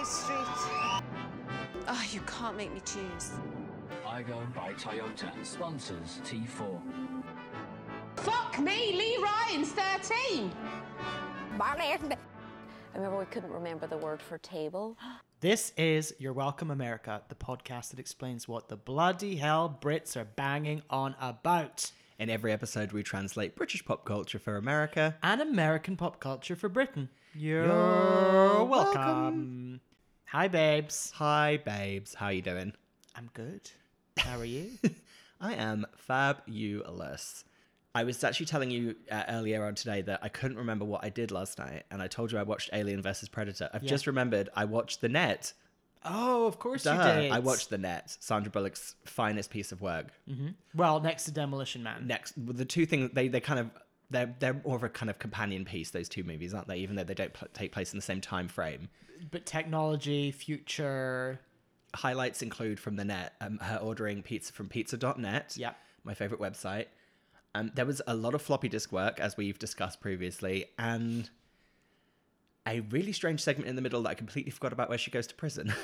High Street. Oh, you can't make me choose. I go by Toyota sponsors T4. Fuck me, Lee Ryan's 13. I remember we couldn't remember the word for table. This is Your Welcome America, the podcast that explains what the bloody hell Brits are banging on about. In every episode, we translate British pop culture for America. And American pop culture for Britain. You're, You're welcome. welcome. Hi, babes. Hi, babes. How are you doing? I'm good. How are you? I am fabulous. I was actually telling you uh, earlier on today that I couldn't remember what I did last night, and I told you I watched Alien vs Predator. I've Yeah. just remembered I watched The Net. oh, of course Duh. you did. I watched The Net, Sandra Bullock's finest piece of work. Well, next to Demolition Man. Next, the two things they they kind of they're they're more of a kind of companion piece. Those two movies, aren't they? Even though they don't pl- take place in the same time frame. But technology, future. highlights include from the net um, her ordering pizza from pizza.net Yep. my favorite website um, there was a lot of floppy disk work as we've discussed previously and a really strange segment in the middle that i completely forgot about where she goes to prison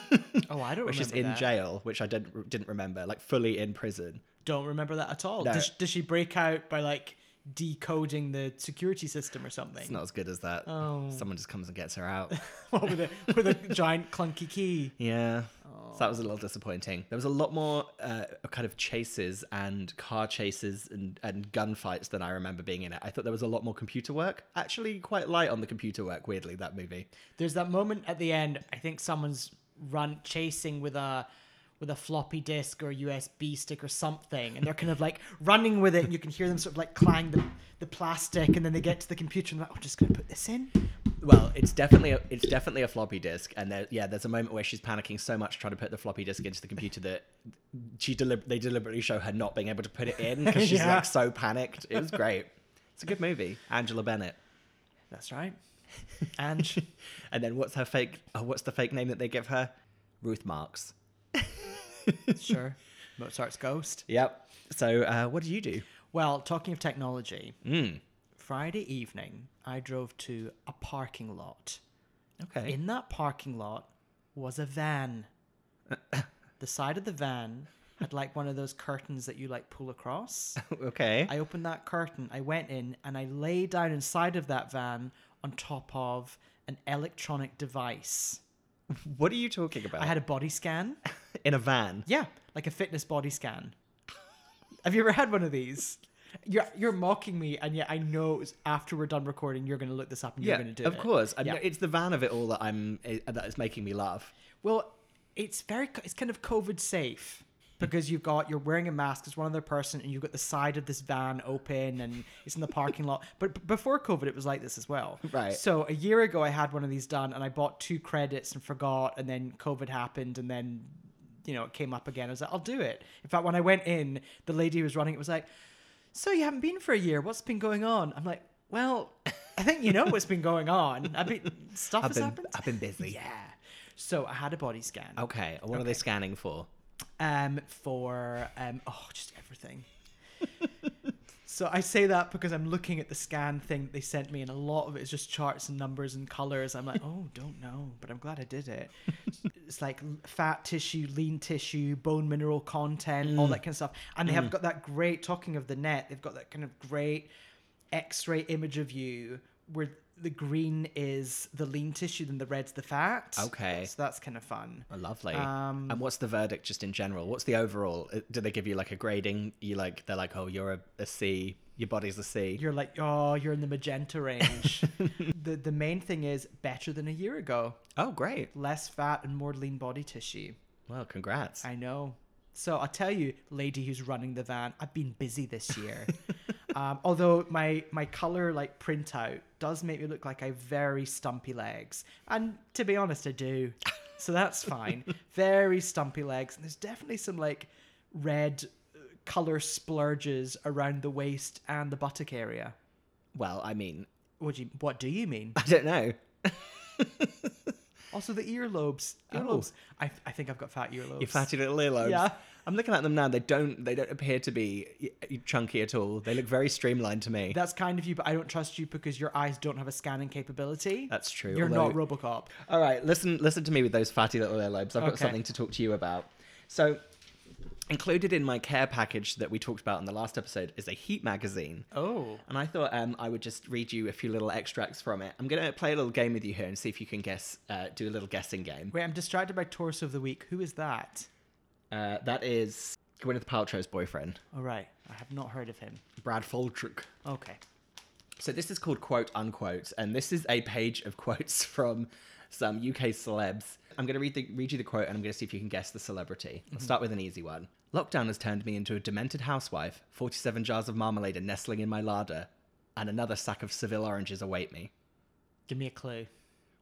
Oh, I don't she's remember in that. jail which i didn't, didn't remember like fully in prison Don't remember that at all. No. Does, does she break out by like decoding the security system or something? it's not as good as that Oh. someone just comes and gets her out What, with a with a giant clunky key. Yeah. So that was a little disappointing. There was a lot more uh, kind of chases and car chases and, and gunfights than I remember being in it. I thought there was a lot more computer work. Actually, quite light on the computer work, weirdly, that movie. There's that moment at the end. I think someone's run chasing with a with a floppy disk or a USB stick or something, and they're kind of like running with it, and you can hear them sort of like clang the, the plastic, and then they get to the computer and they're like, oh, "I'm just gonna put this in." Well, it's definitely a, it's definitely a floppy disk, and there, yeah, there's a moment where she's panicking so much trying to put the floppy disk into the computer that she they deliberately show her not being able to put it in because she's Yeah. like so panicked. It was great. It's a good movie. Angela Bennett. That's right. And And then what's her fake? Oh, what's the fake name that they give her? Ruth Marx. sure, Mozart's ghost. Yep. So, uh, what did you do? Well, talking of technology, Mm. Friday evening I drove to a parking lot. Okay. In that parking lot was a van. the side of the van had like one of those curtains that you like pull across. okay. I opened that curtain, I went in, and I lay down inside of that van on top of an electronic device. what are you talking about? I had a body scan. In a van. Yeah, like a fitness body scan. Have you ever had one of these? You're you're mocking me, and yet I know after we're done recording, you're going to look this up and you're going to do it. of course. I Yeah. it's the van of it all that I'm eh, that is making me laugh. Well, it's very it's kind of COVID safe because you've got you're wearing a mask as one other person and you've got the side of this van open and it's in the parking lot. But b- before COVID, it was like this as well. Right. So a year ago, I had one of these done and I bought two credits and forgot, and then COVID happened, and then you know it came up again. I was like, I'll do it. In fact, when I went in, the lady who was running it was like, "So you haven't been for a year? What's been going on?" I'm like. Well, I think you know what's been going on. I mean, stuff I've has been happened. I've been busy. Yeah. So I had a body scan. Okay. What are they scanning for? Um, for um, oh, just everything. So I say that because I'm looking at the scan thing they sent me, and a lot of it is just charts and numbers and colors. I'm like, oh, don't know, but I'm glad I did it. it's like fat tissue, lean tissue, bone mineral content, all mm. that kind of stuff. And they have mm. got that great. Talking of the net, they've got that kind of great X-ray image of you where the green is the lean tissue, then the red's the fat. Okay. so that's kind of fun. Oh, lovely. Um, and what's the verdict just in general? What's the overall? Uh, Do they give you like a grading? You like they're like, oh, you're a, a C. Your body's a C. You're like, oh, you're in the magenta range. the the main thing is better than a year ago. oh, great. Less fat and more lean body tissue. Well, congrats. I know. So I'll tell you, lady who's running the van, I've been busy this year. um, although my my color like printout does make me look like I have very stumpy legs, and to be honest, I do. So that's fine. very stumpy legs, and there's definitely some like red uh, color splurges around the waist and the buttock area. well, I mean, What do you What do you mean? I don't know. Also, the earlobes. Oh. Earlobes. I, I think I've got fat earlobes. Your fatty little earlobes. Yeah. I'm looking at them now. They don't. They don't appear to be chunky at all. They look very streamlined to me. That's kind of you, but I don't trust you because your eyes don't have a scanning capability. That's true, You're although- not RoboCop. All right, listen, listen to me with those fatty little earlobes. I've got something to talk to you about. So, included in my care package that we talked about in the last episode is a Heat magazine. Oh. And I thought um, I would just read you a few little extracts from it. I'm going to play a little game with you here and see if you can guess, uh, do a little guessing game. Wait, I'm distracted by Torso of the Week. Who is that? Uh, that is Gwyneth Paltrow's boyfriend, All right. I have not heard of him. Brad Falchuk. Okay. So this is called quote unquote, and this is a page of quotes from some UK celebs. I'm going to read the read you the quote, and I'm going to see if you can guess the celebrity. I'll start with an easy one. Lockdown has turned me into a demented housewife. Forty-seven jars of marmalade are nestling in my larder, and another sack of Seville oranges await me. Give me a clue.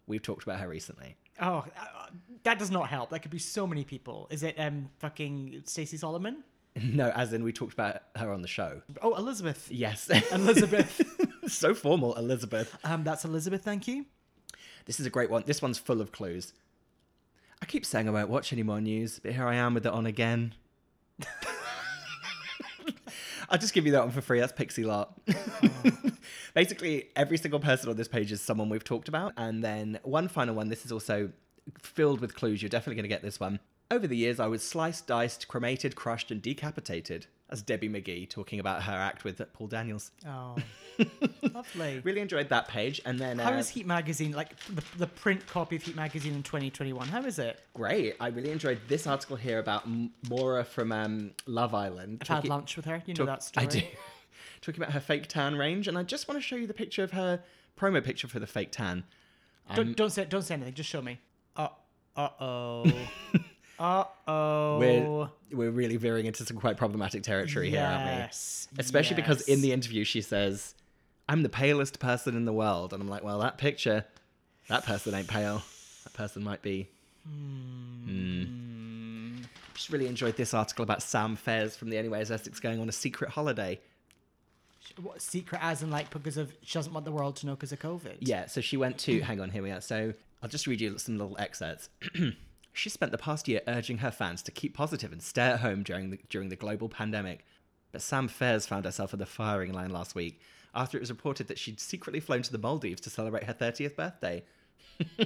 We've talked about her recently. Oh, uh, that does not help. That could be so many people. Is it um fucking Stacey Solomon? no, as in we talked about her on the show. Oh, Elizabeth. Yes, Elizabeth. so formal, Elizabeth. um, that's Elizabeth. Thank you. This is a great one. This one's full of clues. I keep saying I won't watch any more news, but here I am with it on again. I'll just give you that one for free. That's Pixie Lott. Basically, every single person on this page is someone we've talked about. And then one final one. This is also filled with clues. You're definitely going to get this one. Over the years, I was sliced, diced, cremated, crushed, and decapitated. That's Debbie McGee talking about her act with Paul Daniels. Oh, lovely. Really enjoyed that page. And then How uh, is Heat Magazine, like the, the print copy of Heat Magazine in 2021? How is it? Great. I really enjoyed this article here about Maura from um, Love Island. I've had lunch with her. You know talk- that story. I do. Talking about her fake tan range, and I just want to show you the picture of her promo picture for the fake tan. Don't, don't say don't say anything. Just show me. Uh oh. Uh oh. We're we're really veering into some quite problematic territory here, aren't we? Especially because in the interview she says, "I'm the palest person in the world," and I'm like, "Well, that picture, that person ain't pale. That person might be." Hmm. Just really enjoyed this article about Sam Faiers from the Only Way Is Essex going on a secret holiday. What, secret as in like because of she doesn't want the world to know because of COVID. Yeah, so she went to. hang on, here we are. So I'll just read you some little excerpts. she spent the past year urging her fans to keep positive and stay at home during the during the global pandemic. But Sam Faiers found herself at the firing line last week after it was reported that she'd secretly flown to the Maldives to celebrate her 30th birthday.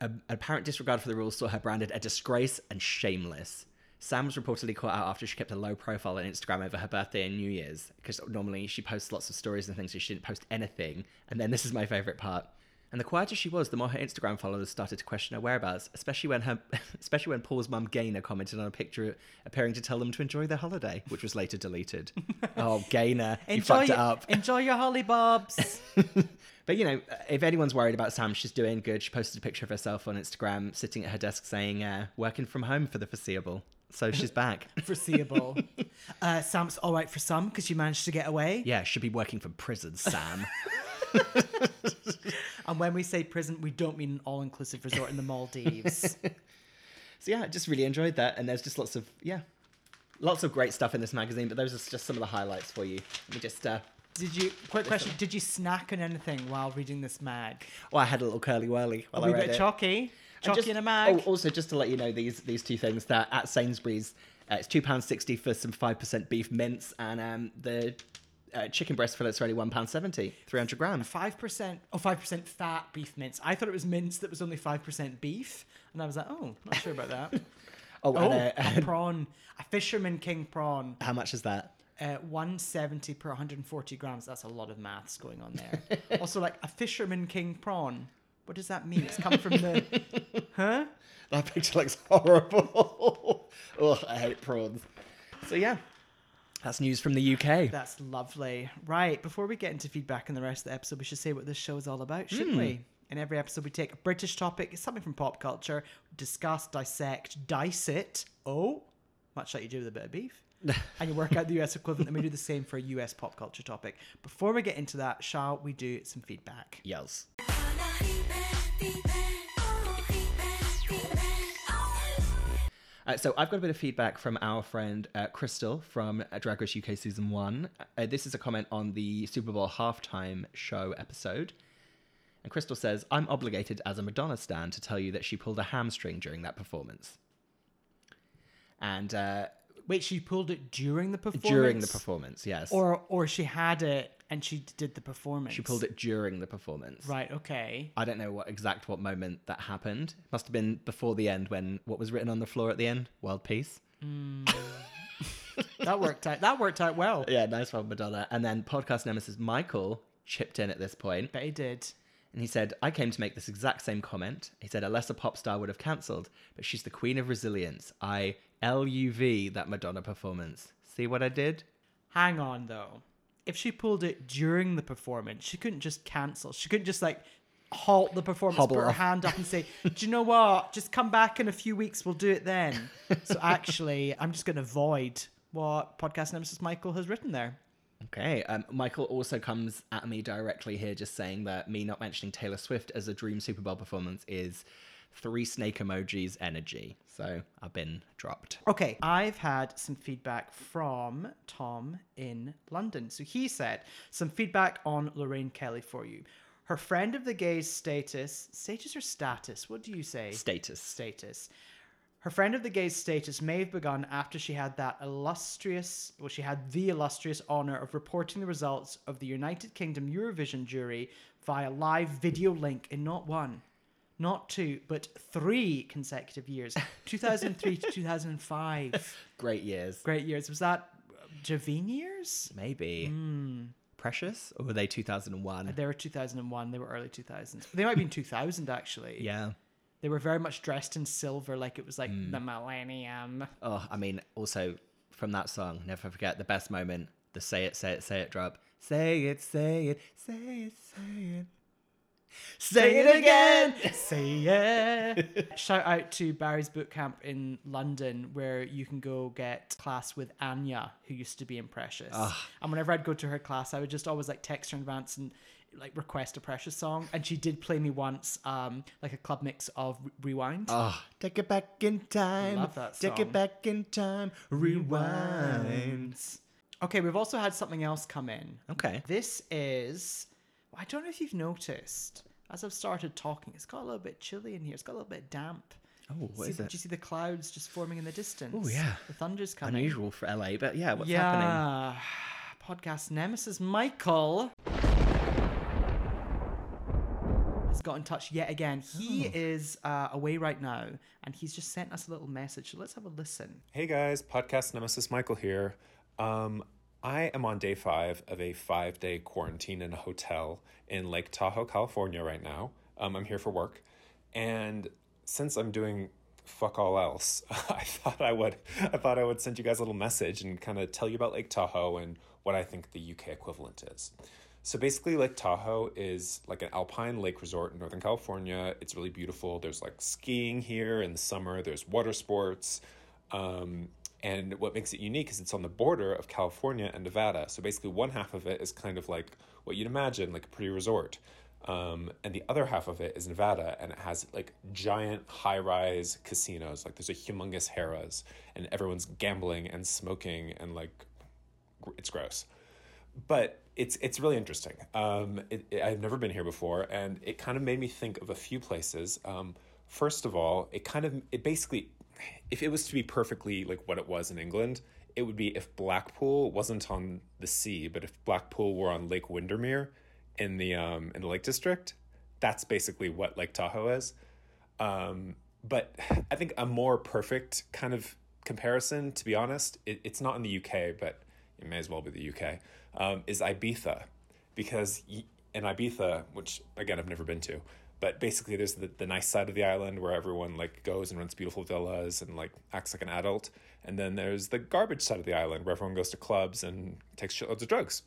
a, apparent disregard for the rules saw her branded a disgrace and shameless. Sam was reportedly caught out after she kept a low profile on Instagram over her birthday and New Year's, because normally she posts lots of stories and things, so she didn't post anything. And then this is my favourite part. And the quieter she was, the more her Instagram followers started to question her whereabouts, especially when her, especially when Paul's mum Gaynor commented on a picture appearing to tell them to enjoy their holiday, which was later deleted. oh, Gaynor, you Enjoy fucked your, it up. enjoy your holly bobs. But you know, if anyone's worried about Sam, she's doing good. She posted a picture of herself on Instagram, sitting at her desk, saying, uh, "Working from home for the foreseeable." So she's back. foreseeable. Uh, Sam's all right for some because you managed to get away. yeah, should be working from prison, Sam. And when we say prison, we don't mean an all-inclusive resort in the Maldives. so yeah, I just really enjoyed that, and there's just lots of yeah, lots of great stuff in this magazine. But those are just some of the highlights for you. Let me just. Uh, did you? Quick question: Did you snack on anything while reading this mag? oh, I had a little curly whirly while A I read bit it. chalky, chalky just- in a mag. Oh, also just to let you know these these two things that at Sainsbury's uh, it's two pounds sixty for some five percent beef mince, and um, the uh, chicken breast fillets are only one pound seventy, three hundred grams. Five percent, oh, five percent fat beef mince. I thought it was mince that was only five percent beef, and I was like, oh, not sure about that. Oh, oh, and, uh, a prawn, a fisherman king prawn, how much is that? uh, one seventy per one hundred and forty grams. That's a lot of maths going on there. also, like a fisherman king prawn. What does that mean? It's come from the, huh? That picture looks horrible. oh, I hate prawns. So yeah, that's news from the UK. That's lovely. Right, before we get into feedback and the rest of the episode, we should say what this show is all about, shouldn't Hmm. we? In every episode, we take a British topic, something from pop culture, discuss, dissect, dice it. Oh, much like you do with a bit of beef. And you work out the US equivalent, and we do the same for a US pop culture topic. Before we get into that, shall we do some feedback? Yes. Uh, so I've got a bit of feedback from our friend uh, Crystal from uh, Drag Race UK season one. Uh, this is a comment on the Super Bowl halftime show episode, And Crystal says, I'm obligated as a Madonna stan to tell you that she pulled a hamstring during that performance. And uh, Wait, she pulled it during the performance? during the performance, yes. Or or she had it and she did the performance. she pulled it during the performance. Right, okay. I don't know what exact what moment that happened. Must have been before the end when what was written on the floor at the end? World peace. Mm. That worked out. That worked out well. Yeah, nice one, Madonna. And then podcast nemesis Michael chipped in at this point. But he did. And he said, I came to make this exact same comment. He said, a lesser pop star would have cancelled, but she's the queen of resilience. I LUV that Madonna performance. See what I did? Hang on though. If she pulled it during the performance, she couldn't just cancel. She couldn't just like halt the performance, Hobble put her off. hand up and say, Do you know what? Just come back in a few weeks, we'll do it then. so actually, I'm just gonna void what podcast nemesis Michael has written there. Okay. Um, Michael also comes at me directly here, just saying that me not mentioning Taylor Swift as a Dream Super Bowl performance is three snake emojis energy. So I've been dropped. Okay, I've had some feedback from Tom in London. So he said some feedback on Lorraine Kelly for you. Her friend of the gays status, status or status? What do you say? Status. Status. Her friend of the gays status may have begun after she had that illustrious, well, she had the illustrious honor of reporting the results of the United Kingdom Eurovision jury via live video link in not one, not two, but three consecutive years 2003 to 2005. Great years. Great years. Was that uh, Javine years? Maybe. Hmm. Precious? Or were they 2001? They were 2001. They were early 2000s. They might have been 2000 actually. Yeah. They were very much dressed in silver, like it was like hmm. the millennium. Oh, I mean, also from that song, never forget the best moment, the say it, say it, say it drop. Say it, say it, say it, say it. Say it again. Say yeah. Shout out to Barry's boot camp in London, where you can go get class with Anya, who used to be in Precious. And whenever I'd go to her class, I would just always like text her in advance and like request a Precious song. And she did play me once, um, like a club mix of Re- Rewind. Oh, take it back in time. Love that song. Take it back in time. Rewind. Okay, we've also had something else come in. Okay. This is, I don't know if you've noticed, as I've started talking, it's got a little bit chilly in here. It's got a little bit damp. Oh, what see, is Do you see the clouds just forming in the distance? Oh, yeah. The thunder's coming. Unusual for LA, but yeah, what's yeah. happening? Podcast nemesis Michael has got in touch yet again. He Oh. is uh, away right now, and he's just sent us a little message. So let's have a listen. Hey guys, podcast nemesis Michael here. Um, I am on day five of a five day quarantine in a hotel in Lake Tahoe, California, right now. Um, I'm here for work, and since I'm doing fuck all else, I thought I would I thought I would send you guys a little message and kind of tell you about Lake Tahoe and what I think the UK equivalent is. So basically, Lake Tahoe is like an alpine lake resort in Northern California. It's really beautiful. There's like skiing here in the summer. There's water sports. Um, and what makes it unique is it's on the border of California and Nevada. So basically, one half of it is kind of like what you'd imagine, like a pretty resort. Um, and the other half of it is Nevada, and it has like giant high rise casinos. Like there's a humongous Harrah's, and everyone's gambling and smoking, and like it's gross but it's it's really interesting. Um, it, it- I've never been here before, and it kind of made me think of a few places. Um, first of all, it kind of it basically, if it was to be perfectly like what it was in England, it would be if Blackpool wasn't on the sea, but if Blackpool were on Lake Windermere in the um, in the Lake District. That's basically what Lake Tahoe is. Um, but I think a more perfect kind of comparison, to be honest, it, it's not in the UK, but it may as well be the UK, um, is Ibiza. Because in Ibiza, which again I've never been to, but basically there's the, the nice side of the island where everyone like goes and rents beautiful villas and like acts like an adult. And then there's the garbage side of the island where everyone goes to clubs and takes shitloads of drugs.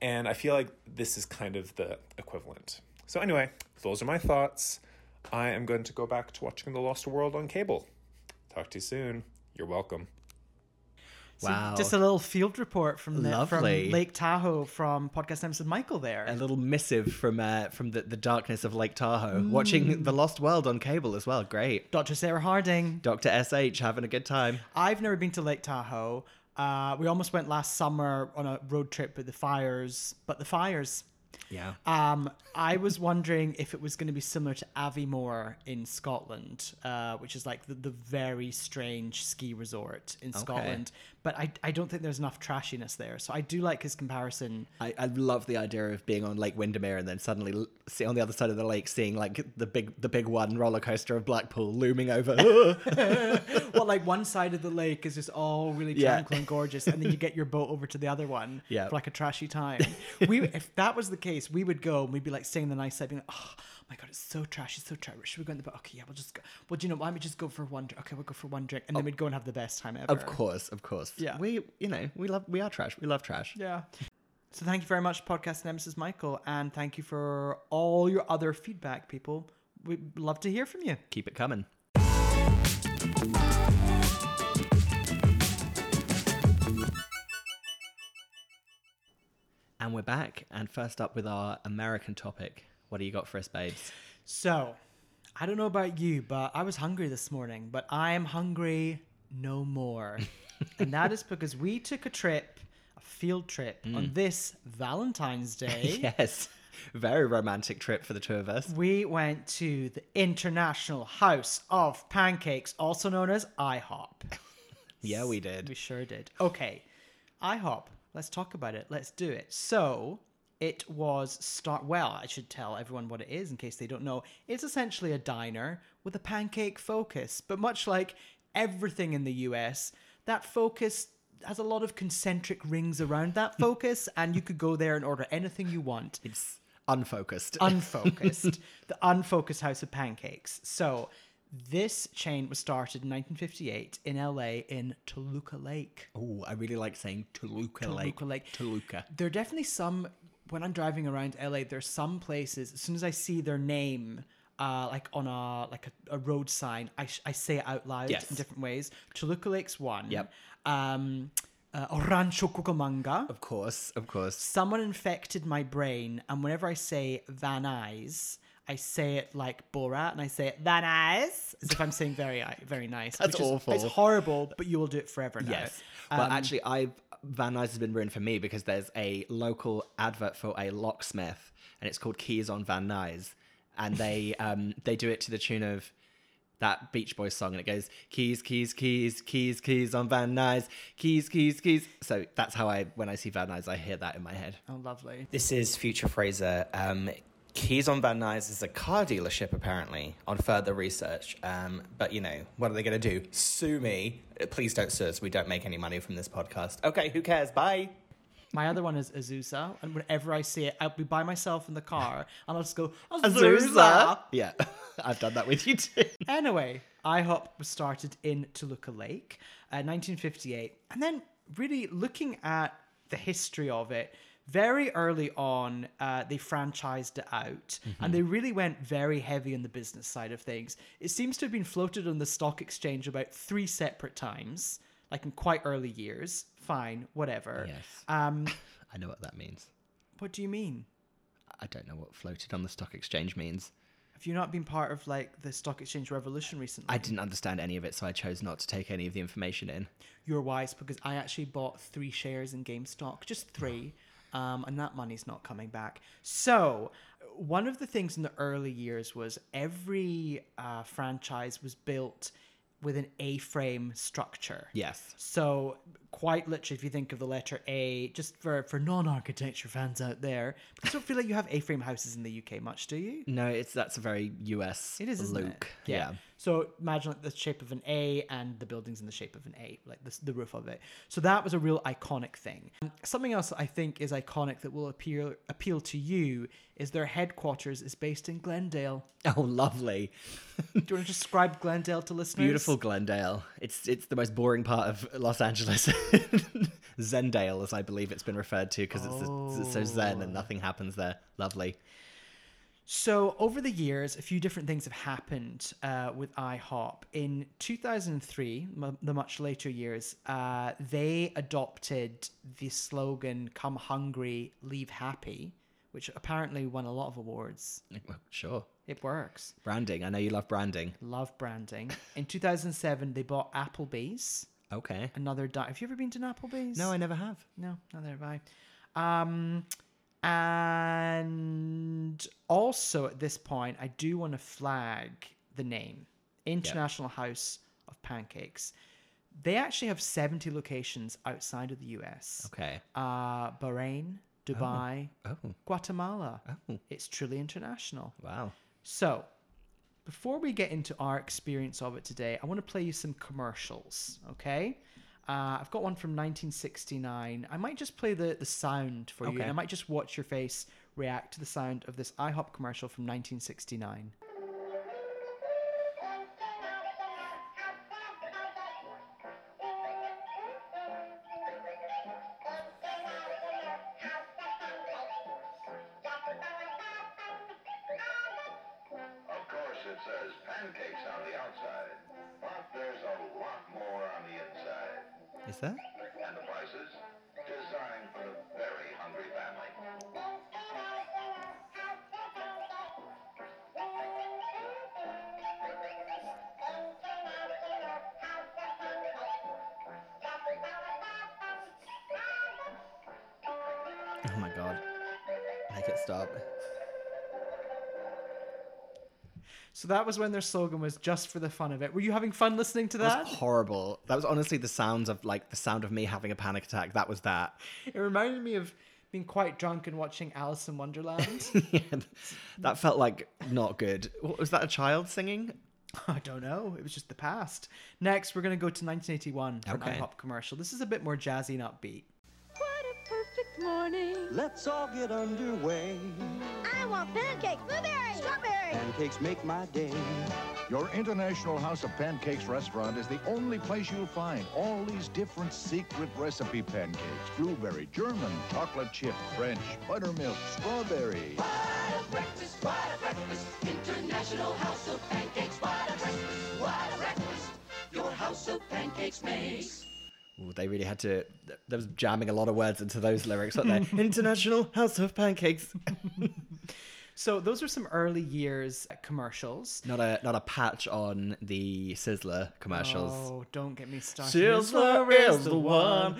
And I feel like this is kind of the equivalent. So anyway, those are my thoughts. I am going to go back to watching The Lost World on cable. Talk to you soon. You're welcome. So Wow. just a little field report from the, from Lake Tahoe from podcast nemesis Michael there. A little missive from uh, from the, the darkness of Lake Tahoe, Mm. watching The Lost World on cable as well. Great. Dr. Sarah Harding. Dr. SH having a good time. I've never been to Lake Tahoe. Uh, we almost went last summer on a road trip with the fires, but the fires. Yeah. Um, I was wondering if it was going to be similar to Aviemore in Scotland, uh, which is like the, the very strange ski resort in Scotland. But I, I don't think there's enough trashiness there. So I do like his comparison. I, I love the idea of being on Lake Windermere and then suddenly see on the other side of the lake seeing like the big the big one roller coaster of Blackpool looming over. Well, like one side of the lake is just all really Yeah. tranquil and gorgeous, and then you get your boat over to the other one Yeah. for like a trashy time. We, if that was the case, we would go and we'd be like staying the night side, being like, oh my god, it's so trashy, so trashy. Should we go in the bar? Okay, yeah, we'll just go. Well, do you know? Why don't we just go for one? drink? Okay, we'll go for one drink, and then oh. we'd go and have the best time ever. of course, of course. Yeah. We you know we love we are trash. We love trash. Yeah. So thank you very much, podcast nemesis Michael, and thank you for all your other feedback, people. We'd love to hear from you. Keep it coming. And we're back. And first up with our American topic. What do you got for us, babes? So, I don't know about you, but I was hungry this morning, but I am hungry no more. and that is because we took a trip, a field trip, mm. on this Valentine's Day. Yes. Very romantic trip for the two of us. We went to the International House of Pancakes, also known as IHOP. Yeah, we did. We sure did. Okay, IHOP. Let's talk about it. Let's do it. So it was start. Well, I should tell everyone what it is in case they don't know. It's essentially a diner with a pancake focus, but much like everything in the US, that focus has a lot of concentric rings around that focus, and you could go there and order anything you want It's unfocused. unfocused, the unfocused house of pancakes. So this chain was started in 1958 in LA in Toluca Lake. oh, I really like saying Toluca, Lake. Toluca Lake. Toluca. There are definitely some when I'm driving around LA. There's some places as soon as I see their name. Uh, like on a like a, a road sign, I, sh- I say it out loud Yes. in different ways. Toluca Lake's one. Yep. Um, uh, Rancho Cucamonga. Of course, of course. someone infected my brain, and whenever I say Van Nuys, I say it like Borat, and I say it Van Nuys as if I'm saying very, very nice. That's which is- awful. It's horrible, but you will do it forever now. Yes. Well, Um, actually, I Van Nuys has been ruined for me because there's a local advert for a locksmith, and it's called Keys on Van Nuys, and they um they do it to the tune of that Beach Boys song, and it goes keys, keys, keys, keys, keys on Van Nuys, keys, keys, keys. So that's how I when I see Van Nuys, I hear that in my head. Oh, lovely. This is Future Fraser. Um, Keys on Van Nuys is a car dealership, apparently, on further research. Um, but, you know, what are they going to do? Sue me? Please don't sue us. We don't make any money from this podcast. Okay, who cares? Bye. My other one is Azusa, and whenever I see it, I'll be by myself in the car, and I'll just go Azusa. Azusa. Yeah, I've done that with you too. Anyway, IHOP was started in Toluca Lake, uh, 1958, and then really looking at the history of it. Very early on, uh, they franchised it out, and they really went very heavy on the business side of things. It seems to have been floated on the stock exchange about three separate times, like in quite early years. Fine, whatever. Yes. Um, I know what that means. what do you mean? I don't know what floated on the stock exchange means. Have you not been part of like the stock exchange revolution recently? I didn't understand any of it, so I chose not to take any of the information in. You're wise because I actually bought three shares in GameStop, just three, um, and that money's not coming back. So, one of the things in the early years was every uh, franchise was built with an A-frame structure. Yes. So, quite literally, if you think of the letter A, just for, for non-architecture fans out there, because I don't feel like you have A-frame houses in the UK much, do you? No, it's that's a very US It is, isn't look. it? Yeah. So imagine like the shape of an A and the building's in the shape of an A, like the, the roof of it. So that was a real iconic thing. Something else I think is iconic that will appeal appeal to you is their headquarters is based in Glendale. Oh, lovely. Do you want to describe Glendale to listeners? Beautiful Glendale. It's it's the most boring part of Los Angeles. Zendale, as I believe it's been referred to, because it's, it's so zen and oh. nothing happens there. Lovely. So over the years, a few different things have happened uh, with IHOP. In 2003, m- the much later years, uh, they adopted the slogan "Come hungry, leave happy," which apparently won a lot of awards. Well, sure. It works. Branding. I know you love branding. Love branding. In 2007, they bought Applebee's. Okay. Another. Di- have you ever been to an Applebee's? No, I never have. No, neither have I. Um, And also at this point, I do want to flag the name International House of Pancakes. They actually have 70 locations outside of the US. Okay. Uh, Bahrain, Dubai, Oh. Guatemala. Oh. It's truly international. Wow. So, before we get into our experience of it today, I want to play you some commercials, okay? Uh, I've got one from 1969. I might just play the, the sound for you, and I might just watch your face react to the sound of this IHOP commercial from 1969. So that was when their slogan was just for the fun of it. Were you having fun listening to That that? was horrible. That was honestly the sounds of like the sound of me having a panic attack. That was that. It reminded me of being quite drunk and watching Alice in Wonderland. yeah, that felt like not good. What, was that a child singing? I don't know. It was just the past. Next, we're going to go to 1981 for Okay. an IHOP commercial. This is a bit more jazzy and upbeat. What a perfect morning. Let's all get underway. I want pancakes, blueberry, strawberry. Pancakes make my day. Your International House of Pancakes restaurant is the only place you'll find all these different secret recipe pancakes. Blueberry, German, chocolate chip, French, buttermilk, strawberry. What a breakfast, what a breakfast. International House of Pancakes, what a breakfast, what a breakfast. Your House of Pancakes makes. Ooh, they really had to. There was jamming a lot of words into those lyrics, weren't they? International House of Pancakes. So those are some early years commercials. Not a not a patch on the Sizzler commercials. Oh, don't get me started. Sizzler is the one.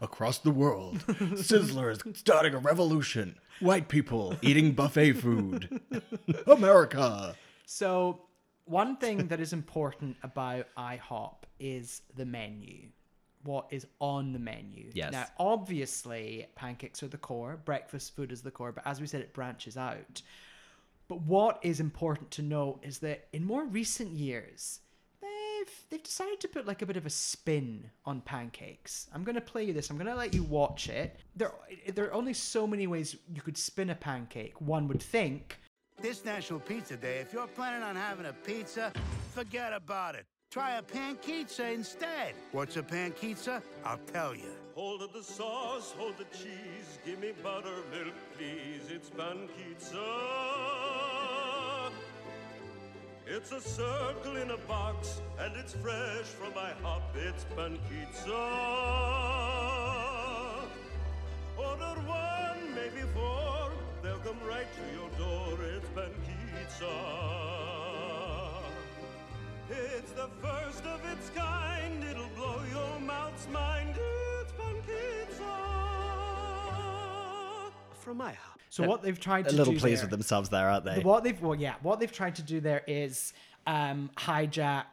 Across the world, Sizzler is starting a revolution. White people eating buffet food. America. So, one thing that is important about IHOP is the menu. What is on the menu? Yes. Now, obviously, pancakes are the core, breakfast food is the core, but as we said, it branches out. But what is important to note is that in more recent years, they've they've decided to put like a bit of a spin on pancakes. I'm going to play you this. I'm going to let you watch it. There there are only so many ways you could spin a pancake. One would think. This National Pizza Day, if you're planning on having a pizza, forget about it. Try a pankizza instead. What's a pankizza? I'll tell you. Hold the sauce, hold the cheese, give me buttermilk, please. It's pankizza. It's a circle in a box, and it's fresh from my hop. It's pankizza. Order one, maybe four. They'll come right to your door. It's pankizza. It's the first of its kind. It'll blow your mouth's mind. It's pankizza. From my hop. So what they've tried to A little do pleased there- with themselves there, aren't they? What they've well, yeah, what they've tried to do there is um, hijack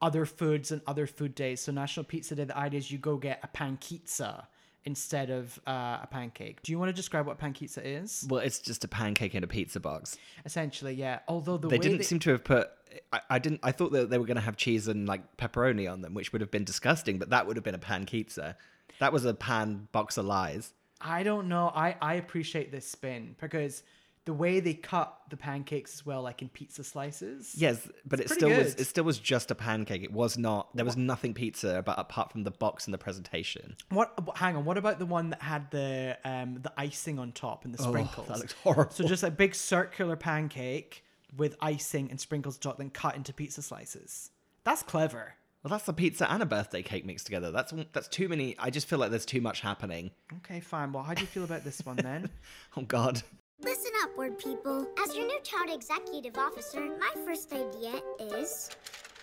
other foods and other food days. So National Pizza Day, the idea is you go get a pankizza instead of uh, a pancake. Do you want to describe what pankizza is? Well, it's just a pancake in a pizza box. Essentially, yeah. Although the they way didn't they- seem to have put. I, I didn't. I thought that they were going to have cheese and like pepperoni on them, which would have been disgusting. But that would have been a pan pizza. That was a pan box of lies. I don't know. I I appreciate this spin because the way they cut the pancakes as well, like in pizza slices. Yes, but it still was. It still was just a pancake. It was not. There was nothing pizza about apart from the box and the presentation. What? Hang on. What about the one that had the um the icing on top and the Oh, sprinkles? that looks horrible. So just a big circular pancake with icing and sprinkles on top, then cut into pizza slices. That's clever. Well, that's a pizza and a birthday cake mixed together. That's that's too many. I just feel like there's too much happening. Okay, fine. Well, how do you feel about this one then? Oh God. Listen up, word people. As your new child executive officer, my first idea is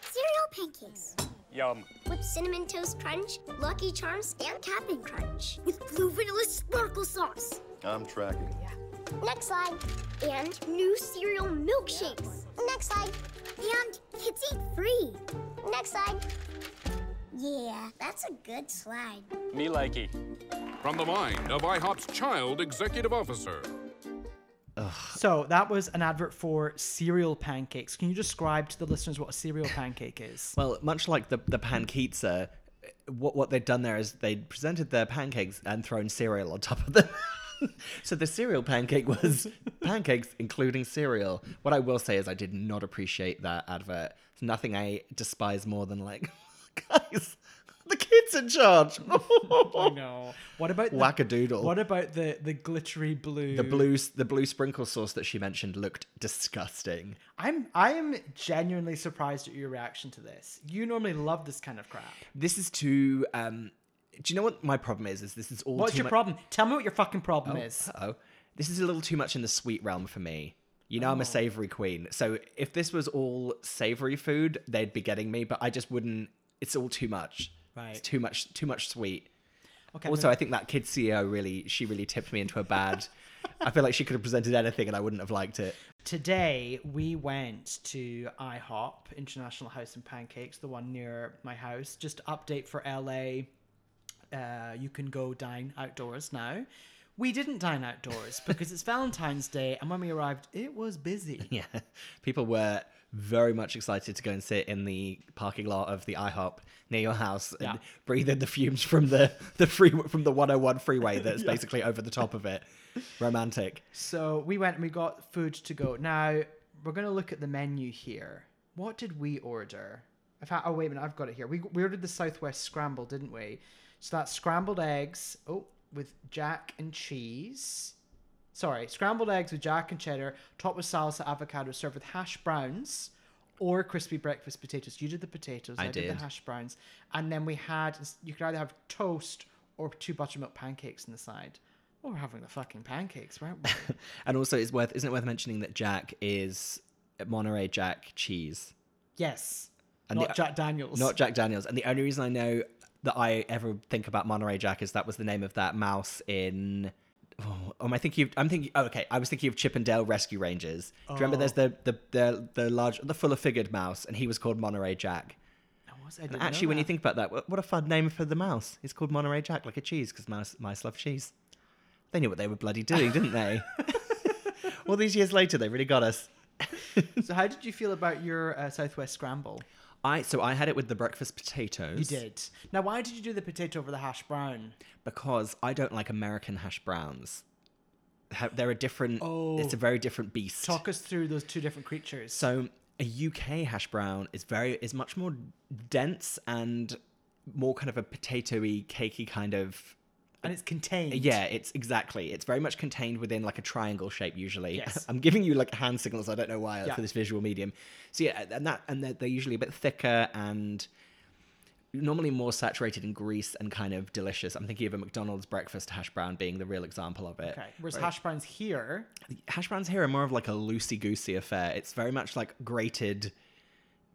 cereal pancakes. Yum. with cinnamon toast crunch, Lucky Charms, and Cap'n Crunch with blue vanilla sparkle sauce. I'm tracking. Next slide. And new cereal milkshakes. Next slide. And kids eat free. Next slide. Yeah, that's a good slide. Me likey. From the mind of IHOP's child executive officer. Ugh. So that was an advert for cereal pancakes. Can you describe to the listeners what a cereal pancake is? Well, much like the the pankizza, what what they'd done there is they'd presented their pancakes and thrown cereal on top of them. so the cereal pancake was pancakes including cereal. What I will say is I did not appreciate that advert. It's nothing I despise more than like guys, the kids in charge. I know. What about the, Wackadoodle. What about the the glittery blue? the blue the blue sprinkle sauce that she mentioned looked disgusting. I'm I am genuinely surprised at your reaction to this. You normally love this kind of crap. This is too um do you know what my problem is? Is this is all What's your mu- problem? Tell me what your fucking problem Oh, is. oh, this is a little too much in the sweet realm for me. You know, I'm Oh. a savory queen. So if this was all savory food, they'd be getting me, but I just wouldn't. It's all too much. Right. It's too much. Too much sweet. Okay, Also, I think that kid CEO really, she really tipped me into a bad. I feel like she could have presented anything, and I wouldn't have liked it. Today we went to IHOP International House and Pancakes, the one near my house. Just update for LA. Uh, you can go dine outdoors now. We didn't dine outdoors because it's Valentine's Day, and when we arrived, it was busy. Yeah, people were very much excited to go and sit in the parking lot of the IHOP near your house and Yeah. breathe in the fumes from the the free from the 101 freeway that's Yeah. basically over the top of it. Romantic. So we went and we got food to go. Now we're gonna look at the menu here. What did we order? I've had, oh wait a minute, I've got it here. We we ordered the Southwest Scramble, didn't we? So that's scrambled eggs. Oh, with jack and cheese. Sorry, scrambled eggs with jack and cheddar, topped with salsa, avocado, served with hash browns or crispy breakfast potatoes. You did the potatoes. I I, did. did. the hash browns, and then we had you could either have toast or two buttermilk pancakes on the side. Oh, we're having the fucking pancakes, weren't we? And also, it's worth isn't it worth mentioning that Jack is Monterey Jack cheese, Yes. And not the- Jack Daniels. not Jack Daniels. And the only reason I know that I ever think about Monterey Jack is that was the name of that mouse in. Oh, am I thinking? Of, I'm thinking. Oh, okay, I was thinking of Chip 'n Dale Rescue Rangers. Do you remember? Oh. There's the the the the large, the fuller figured mouse, and he was called Monterey Jack. was- I And actually, when you think about that, what, what a fun name for the mouse. It's called Monterey Jack, like a cheese, because mouse mice love cheese. They knew what they were bloody doing, didn't they? All these years later, they really got us. so, how did you feel about your uh, Southwest Scramble? I so I had it with the breakfast potatoes. You did. Now, why did you do the potato over the hash brown? because I don't like American hash browns. Ha- They're a different. Oh. it's a oh. very different beast. Talk us through those two different creatures. So a UK hash brown is very is much more dense and more kind of a potatoy, cakey kind of. And it's contained. Yeah, it's exactly. It's very much contained within like a triangle shape usually. Yes. I'm giving you like hand signals. I don't know why Yeah. for this visual medium. So yeah, and that and they're, they're usually a bit thicker and normally more saturated in grease and kind of delicious. I'm thinking of a McDonald's breakfast hash brown being the real example of it. Okay. Whereas Right. hash browns here, hash browns here are more of like a loosey goosey affair. It's very much like grated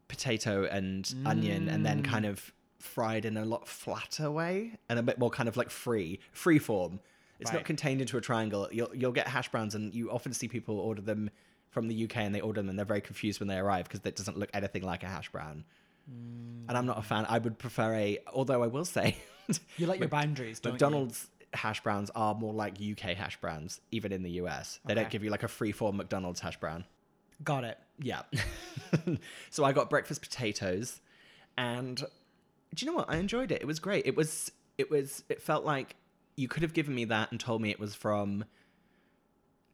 potato and onion, and then Mm. kind of fried in a lot flatter way and a bit more kind of like free, free form. It's not contained into a triangle. You'll you'll get hash browns, and you often see people order them from the UK, and they order them, and they're very confused when they arrive because it doesn't look anything like a hash brown. Mm. And I'm not a fan. I would prefer a. Although I will say, you like your boundaries, don't you? McDonald's hash browns are more like UK hash browns, even in the US. They don't give you like a free form McDonald's hash brown. Got it. Yeah. so I got breakfast potatoes, and do you know what? I enjoyed it. It was great. It was. It was. It felt like you could have given me that and told me it was from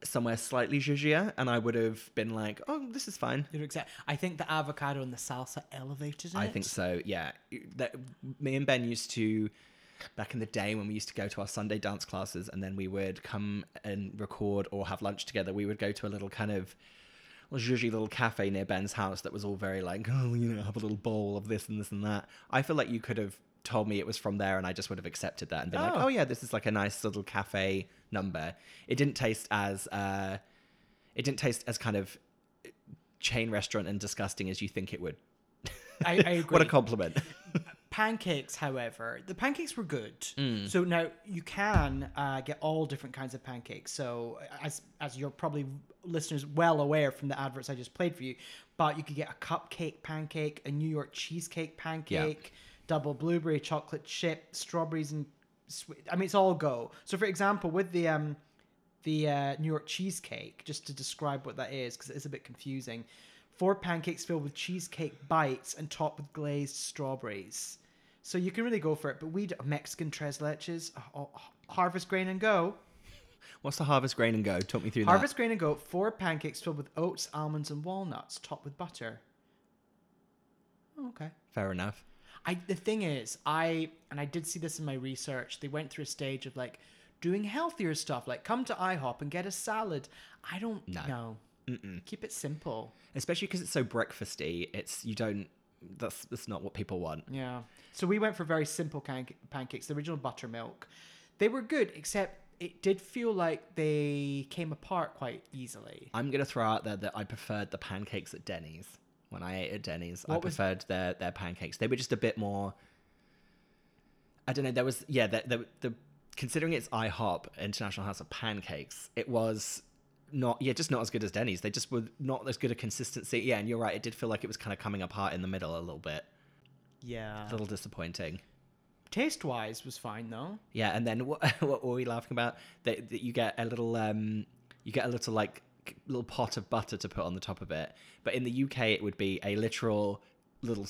somewhere slightly zhuzhier, and I would have been like, "Oh, this is fine." You'd accept. I think the avocado and the salsa elevated it. I think so. Yeah, that me and Ben used to back in the day when we used to go to our Sunday dance classes, and then we would come and record or have lunch together. We would go to a little kind of zhuzhy little cafe near Ben's house that was all very like, oh, you know, have a little bowl of this and this and that. I feel like you could have told me it was from there, and I just would have accepted that and been like, Oh. oh yeah, this is like a nice little cafe number. It didn't taste as uh, it didn't taste as kind of chain restaurant and disgusting as you think it would. I, I agree. what a compliment. pancakes, however, the pancakes were good. Mm. So now you can uh, get all different kinds of pancakes. So as as you're probably listeners well aware from the adverts I just played for you, but you could get a cupcake pancake, a New York cheesecake pancake, double blueberry chocolate chip, strawberries and sweet. I mean, it's all go. So for example, with the um the uh, New York cheesecake, just to describe what that is, because it's a bit confusing. Four pancakes filled with cheesecake bites and topped with glazed strawberries. So you can really go for it. But we do Mexican tres leches, oh, oh, harvest grain and go. What's the harvest grain and go? Talk me through that. Harvest grain and go. Four pancakes filled with oats, almonds, and walnuts, topped with butter. Oh, okay. Fair enough. I the thing is, I and I did see this in my research. They went through a stage of like doing healthier stuff, like come to IHOP and get a salad. I don't know. Keep it simple. Especially because it's so breakfasty. It's you don't. That's that's not what people want. Yeah. So we went for very simple can- pancakes, the original buttermilk. They were good, except it did feel like they came apart quite easily. I'm gonna throw out there that I preferred the pancakes at Denny's. When I ate at Denny's, I What was- preferred their their pancakes. They were just a bit more. I don't know. There was yeah. The, the, the considering it's IHOP International House of Pancakes, it was not yeah just not as good as Denny's. They just were not as good a consistency. Yeah, and you're right. It did feel like it was kind of coming apart in the middle a little bit. Yeah. A little disappointing. Taste wise was fine though. Yeah, and then what, what were we laughing about? That, that you get a little, um, you get a little like little pot of butter to put on the top of it. But in the UK, it would be a literal little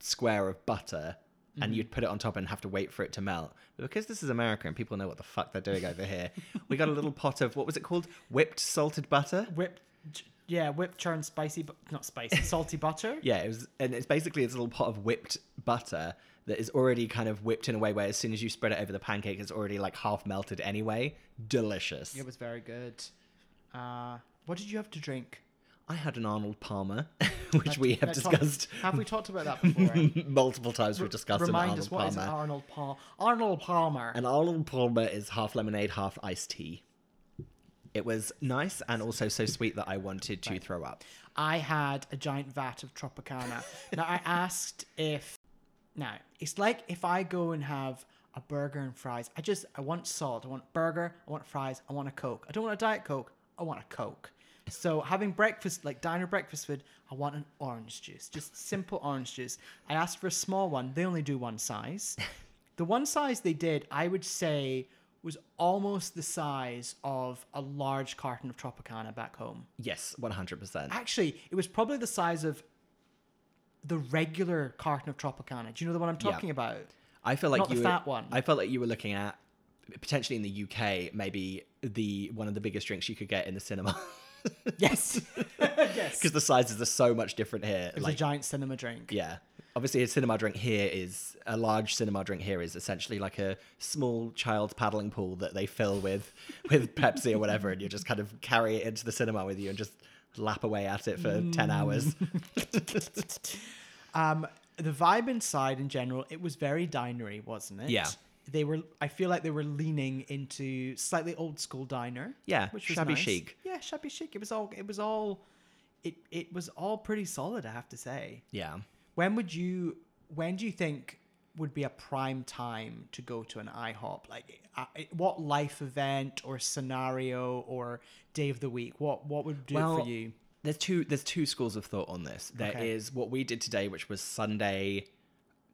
square of butter, and Mhm. you'd put it on top and have to wait for it to melt. But because this is America and people know what the fuck they're doing over here, we got a little pot of what was it called? Whipped salted butter. Whipped, yeah, whipped churned spicy, but not spicy, salty butter. Yeah, it was, and it's basically this little pot of whipped butter that is already kind of whipped in a way where as soon as you spread it over the pancake, it's already like half melted anyway. Delicious. It was very good. Uh, what did you have to drink? I had an Arnold Palmer, which we have Now, discussed have we talked about that before? multiple times. We've discussed an Arnold us what is Palmer. Arnold Palmer? Arnold Palmer. An Arnold Palmer is half lemonade, half iced tea. It was nice and also so sweet that I wanted to throw up. I had a giant vat of Tropicana. now I asked if now it's like if I go and have a burger and fries. I just I want salt. I want burger. I want fries. I want a coke. I don't want a diet coke. I want a coke. So having breakfast like diner breakfast food, I want an orange juice, just simple orange juice. I asked for a small one. They only do one size. The one size they did, I would say, was almost the size of a large carton of Tropicana back home. Yes, one hundred percent. Actually, it was probably the size of the regular carton of Tropicana. Do you know the one I'm Yeah. talking about? I feel like Not you the were, fat one. I felt like you were looking at potentially in the UK, maybe the one of the biggest drinks you could get in the cinema. yes, yes. Because the sizes are so much different here. It was like, a giant cinema drink. Yeah. Obviously, a cinema drink here is a large cinema drink here is essentially like a small child's paddling pool that they fill with with Pepsi or whatever, and you just kind of carry it into the cinema with you and just lap away at it for ten hours. Um, the vibe inside in general, it was very dinery, wasn't it? Yeah. They were. I feel like they were leaning into slightly old school diner. Yeah, which was shabby nice. chic. Yeah, shabby chic. It was all. It was all. It it was all pretty solid. I have to say. Yeah. When would you? When do you think would be a prime time to go to an IHOP? Like, uh, what life event or scenario or day of the week? What what would do well, for you? there's two there's two schools of thought on this. There is Okay. what we did today, which was Sunday,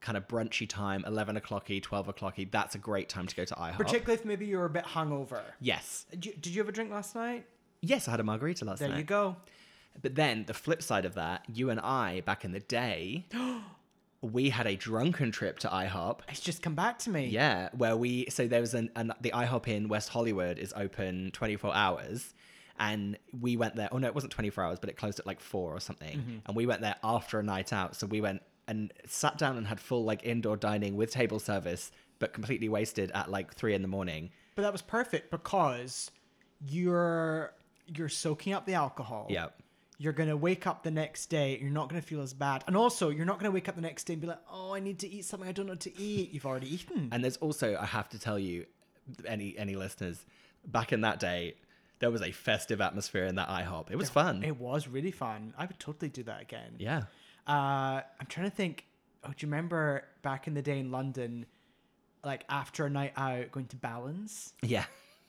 kind of brunchy time, eleven o'clocky, twelve o'clocky. That's a great time to go to IHOP. Particularly if maybe you're a bit hungover. yes. Did you, did you have a drink last night? Yes, I had a margarita last There night. There you go. But then the flip side of that, you and I back in the day, we had a drunken trip to IHOP. It's just come back to me. Yeah, where we so there was an, an the IHOP in West Hollywood is open 24 hours. And we went there. Oh no, it wasn't 24 hours, but it closed at like four or something. Mhm. And we went there after a night out. So we went and sat down and had full like indoor dining with table service, but completely wasted at like three in the morning. But that was perfect because you're you're soaking up the alcohol. Yeah. You're gonna wake up the next day. You're not gonna feel as bad, and also you're not gonna wake up the next day and be like, "Oh, I need to eat something I don't know what to eat." You've already eaten. And there's also, I have to tell you, any any listeners, back in that day, there was a festive atmosphere in that IHOP. It was fun. It was really fun. I would totally do that again. yeah. Uh, I'm trying to think. Oh, do you remember back in the day in London, like after a night out, going to Balans? Yeah.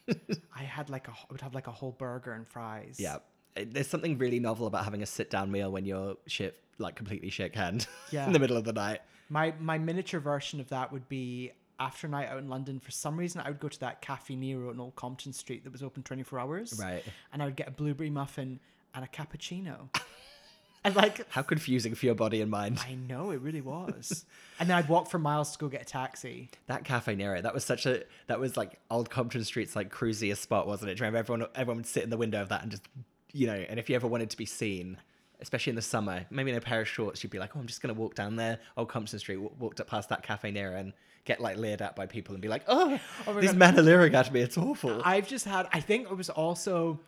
I had like a, I would have like a whole burger and fries. Yeah. There's something really novel about having a sit down meal when you're shit, like completely shit canned Yeah. in the middle of the night. My my miniature version of that would be after a night out in London. For some reason, I would go to that Cafe Nero in Old Compton Street that was open 24 hours. Right. And I would get a blueberry muffin and a cappuccino. and like, How confusing for your body and mind. I know it really was. and then I'd walk for miles to go get a taxi. That Cafe Nero, that was such a that was like old Compton Street's like cruisiest spot, wasn't it? Do you remember everyone everyone would sit in the window of that and just you know, and if you ever wanted to be seen, especially in the summer, maybe in a pair of shorts, you'd be like, Oh, I'm just gonna walk down there, old Compton Street, w- walked up past that Cafe Nero and get like leered at by people and be like, Oh, Oh these God. men are leering at me, it's awful. I've just had, I think it was also,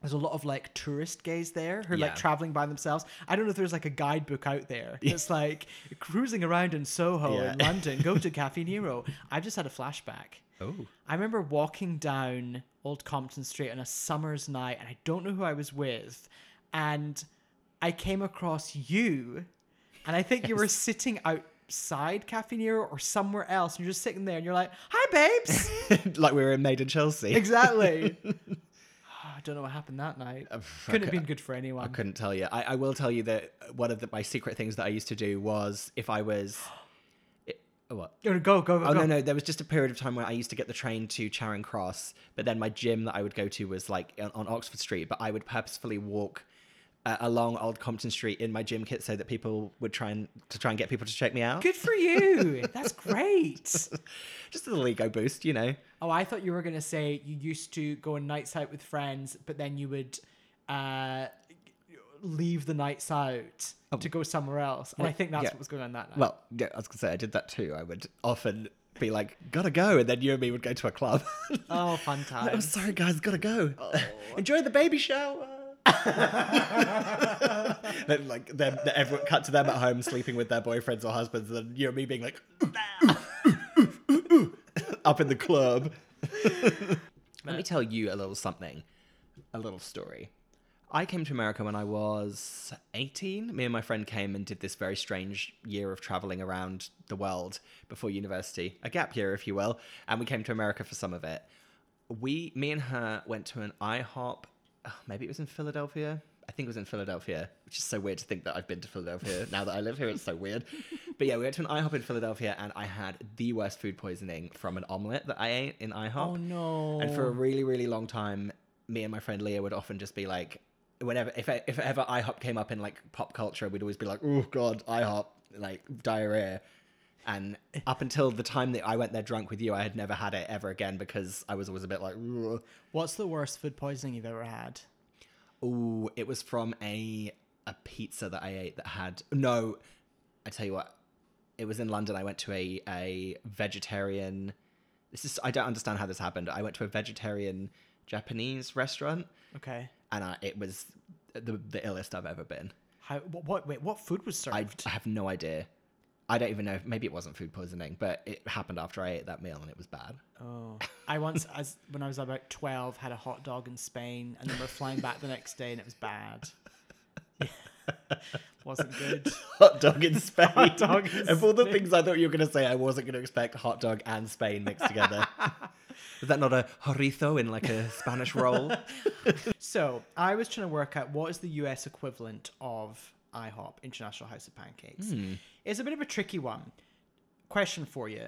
there's a lot of like tourist gays there who are Yeah. like traveling by themselves. I don't know if there's like a guidebook out there. It's like cruising around in Soho Yeah. in London, go to Cafe Nero. I've just had a flashback. Oh. I remember walking down Old Compton Street on a summer's night, and I don't know who I was with, and I came across you, and I think you were sitting outside Cafe Nero or somewhere else, and you're just sitting there, and you're like, "Hi, babes." like we were in Made in Chelsea. exactly. I don't know what happened that night. Uh, I Couldn't have been good for anyone. I couldn't tell you. I, I will tell you that one of the, my secret things that I used to do was if I was. it- oh, what? Go, go, go. Oh go. no, no! There was just a period of time where I used to get the train to Charing Cross, but then my gym that I would go to was like on, on Oxford Street. But I would purposefully walk uh, along Old Compton Street in my gym kit so that people would try and to try and get people to check me out. Good for you. That's great. Just a little ego boost, you know. Oh, I thought you were gonna say you used to go on nights out with friends, but then you would uh, leave the nights out to go somewhere else. And I think that's yeah. what was going on that night. Well, yeah, I was gonna say I did that too. I would often be like, "Gotta go," and then you and me would go to a club. oh, fun I'm times. sorry, guys, gotta go. Enjoy the baby shower. Then, like, then everyone cut to them at home sleeping with their boyfriends or husbands, and then you know me being like, up in the club. Let me tell you a little something, a little story. I came to America when I was 18. Me and my friend came and did this very strange year of traveling around the world before university, a gap year, if you will. And we came to America for some of it. We, me and her, went to an IHOP. Oh, maybe it was in Philadelphia. I think it was in Philadelphia, which is so weird to think that I've been to Philadelphia now that I live here. It's so weird. But yeah, we went to an IHOP in Philadelphia, and I had the worst food poisoning from an omelet that I ate in IHOP. Oh no. And for a really, really long time, me and my friend Leah would often just be like, whenever, if, if ever IHOP came up in like pop culture, we'd always be like, oh God, IHOP, like diarrhea. And up until the time that I went there drunk with you, I had never had it ever again because I was always a bit like, "Ugh." What's the worst food poisoning you've ever had? oh, it was from a a pizza that I ate that had no. I tell you what, it was in London. I went to a a vegetarian. This is I don't understand how this happened. I went to a vegetarian Japanese restaurant, Okay. and I, it was the the illest I've ever been. How? What? what wait. What food was served? I, I have no idea. I don't even know. if- Maybe it wasn't food poisoning, but it happened after I ate that meal, and it was bad. Oh, I once, as when I was about twelve, had a hot dog in Spain, and then we're flying back the next day, and it was bad. Wasn't good. hot dog in Spain. Hot dog in of all the things I thought you were going to say, I wasn't going to expect hot dog and Spain mixed together. Is that not a chorizo in like a Spanish roll? So I was trying to work out what is the US equivalent of IHOP, International House of Pancakes. Hmm. It's a bit of a tricky one. Question for you: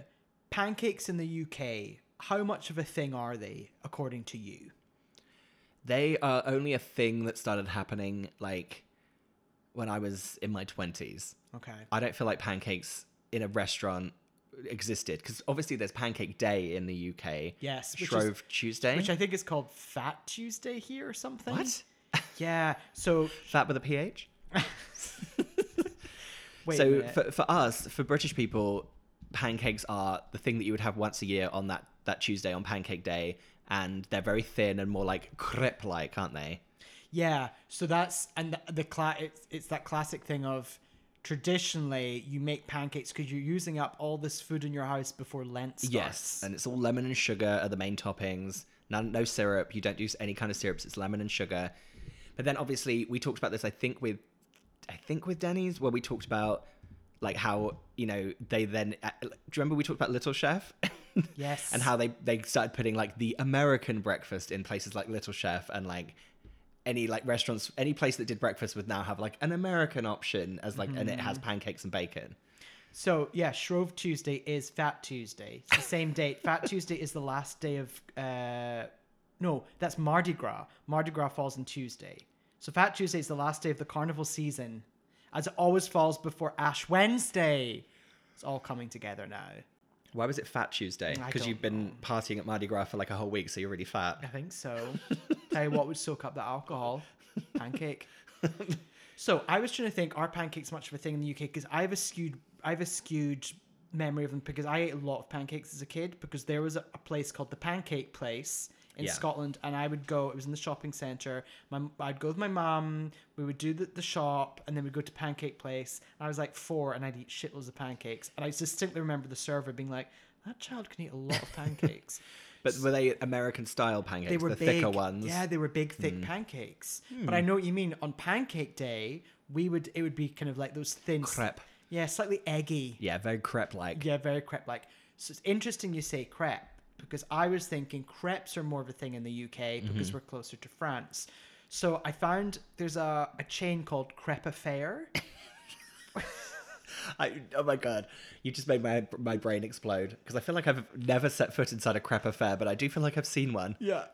Pancakes in the UK, how much of a thing are they according to you? They are only a thing that started happening like when I was in my 20s. Okay. I don't feel like pancakes in a restaurant existed because obviously there's Pancake Day in the UK. Yes, which is- Shrove Tuesday. Which I think is called Fat Tuesday here or something. What? Yeah. So Fat with a PH? so for, for us, for British people, pancakes are the thing that you would have once a year on that, that Tuesday on Pancake Day, and they're very thin and more like crepe like, aren't they? Yeah, so that's and the, the cla- it's, it's that classic thing of traditionally you make pancakes because you're using up all this food in your house before Lent starts. Yes, and it's all lemon and sugar are the main toppings. None, no syrup. You don't use any kind of syrups. It's lemon and sugar. But then obviously we talked about this. I think with I think with Denny's where we talked about like how you know they then uh, do you remember we talked about Little Chef? Yes. and how they they started putting like the American breakfast in places like Little Chef and like any like restaurants any place that did breakfast would now have like an American option as like and it has Mhm. pancakes and bacon. So yeah, Shrove Tuesday is Fat Tuesday. It's the same date. Fat Tuesday is the last day of uh no, that's Mardi Gras. Mardi Gras falls on Tuesday. So Fat Tuesday is the last day of the carnival season, as it always falls before Ash Wednesday. It's all coming together now. Why was it Fat Tuesday? I Because don't you've been partying at Mardi Gras for like a whole week, so you're really fat. I think so. Tell you what would soak up the alcohol. Pancake. so I was trying to think, are pancakes much of a thing in the UK? Because I have a skewed, I have a skewed memory of them because I ate a lot of pancakes as a kid. Because there was a, a place called the Pancake Place in Yeah. Scotland, and I would go. It was in the shopping centre. My, I'd go with my mum. We would do the, the shop, and then we'd go to Pancake Place. And I was like four, and I'd eat shitloads of pancakes. And I distinctly remember the server being like, "That child can eat a lot of pancakes." But were they American style pancakes? They were the big, thicker ones. Yeah, they were big, thick Mm. pancakes. Hmm. But I know what you mean. On Pancake Day, we would it would be kind of like those thin Crepe. Yeah, slightly eggy. Yeah, very crepe like. Yeah, very crepe like. So it's interesting you say crepe because I was thinking crepes are more of a thing in the UK because Mhm. we're closer to France. So I found there's a, a chain called Crepe Affair. I, oh my god, you just made my my brain explode because I feel like I've never set foot inside a crepe affair, but I do feel like I've seen one. Yeah.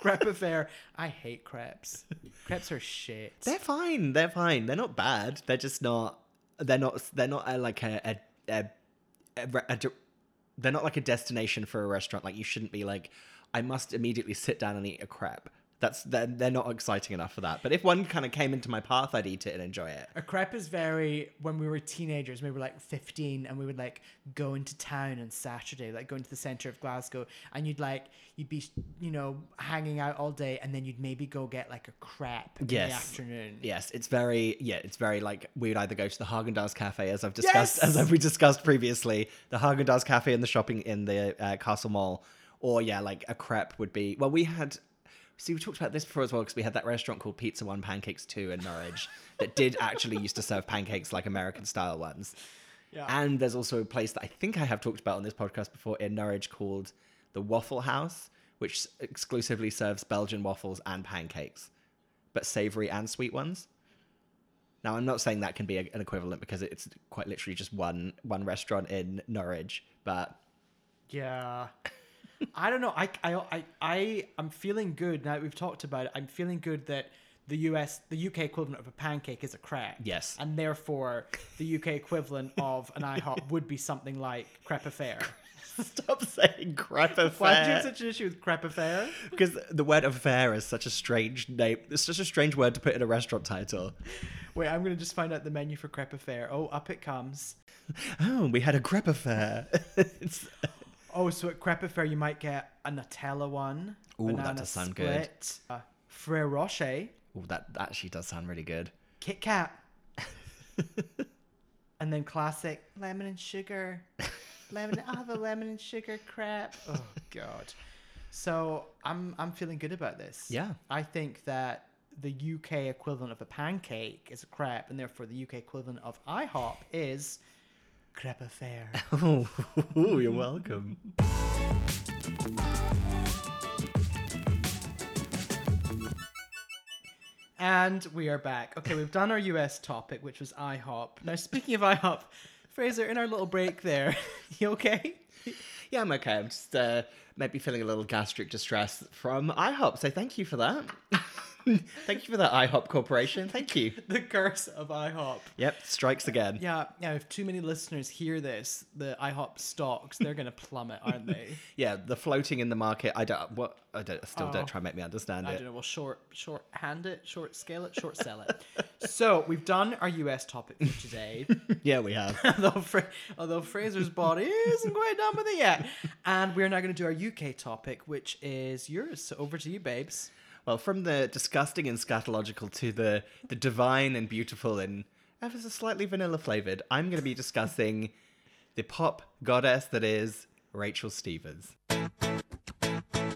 crepe Affair. I hate crepes. Crepes are shit. They're fine. They're fine. They're not bad. They're just not. They're not. They're not a, like a a, a, a, re- a de- They're not like a destination for a restaurant. Like you shouldn't be like, I must immediately sit down and eat a crepe. That's they're, they're not exciting enough for that. But if one kind of came into my path, I'd eat it and enjoy it. A crepe is very when we were teenagers, we were like 15 and we would like go into town on Saturday, like go into the center of Glasgow and you'd like you'd be you know hanging out all day and then you'd maybe go get like a crepe in the Yes. afternoon. Yes, it's very yeah, it's very like we would either go to the Haagen Dazs cafe as I've discussed Yes! as we discussed previously, the Haagen Dazs cafe in the shopping in the uh, Castle Mall, or yeah, like a crepe would be. Well, we had. See, we talked about this before as well because we had that restaurant called Pizza One Pancakes Too in Norwich that did actually used to serve pancakes like American style ones. Yeah. And there's also a place that I think I have talked about on this podcast before in Norwich called the Waffle House, which exclusively serves Belgian waffles and pancakes, but savory and sweet ones. Now, I'm not saying that can be a- an equivalent because it's quite literally just one one restaurant in Norwich, but Yeah. I don't know. I, I, I, I, I'm feeling good now that we've talked about it. I'm feeling good that the US, the UK equivalent of a pancake is a crepe. Yes. And therefore, the UK equivalent of an IHOP would be something like crepe affair. Stop saying crepe affair. Why do you have such an issue with crepe affair? because the word affair is such a strange name. It's such a strange word to put in a restaurant title. Wait, I'm going to just find out the menu for crepe affair. Oh, up it comes. Oh, we had a crepe affair. Oh, so at crepe affair, you might get a Nutella one. Ooh, that does sound good. A uh, Ferrero Rocher. oh, that that actually does sound really good. Kit Kat. and then classic lemon and sugar. Lemon. I'll have a lemon and sugar crepe. Oh God. So I'm I'm feeling good about this. Yeah. I think that the UK equivalent of a pancake is a crepe, and therefore the UK equivalent of IHOP is crepe affair. Oh, you're welcome. And we are back. Okay, we've done our US topic, which was IHOP. Now, speaking of IHOP, Fraser, in our little break there, you okay? Yeah, I'm okay. I'm just uh, maybe feeling a little gastric distress from IHOP. So thank you for that. thank you for that, IHOP Corporation. Thank you. The curse of IHOP. Yep, strikes again. Yeah, yeah. If too many listeners hear this, the IHOP stocks they're gonna plummet, aren't they? Yeah, the floating in the market. I don't. What I don't. I still Oh. don't try and make me understand I it. don't know. We'll short, short hand it, short scale it, short sell it. so we've done our US topic for today. Yeah, we have. although, Fra- although Fraser's body isn't quite done with it yet, and we're now going to do our UK topic, which is yours. So over to you, babes. Well, from the disgusting and scatological to the the divine and beautiful and ever so slightly vanilla flavored, I'm going to be discussing the pop goddess that is Rachel Stevens.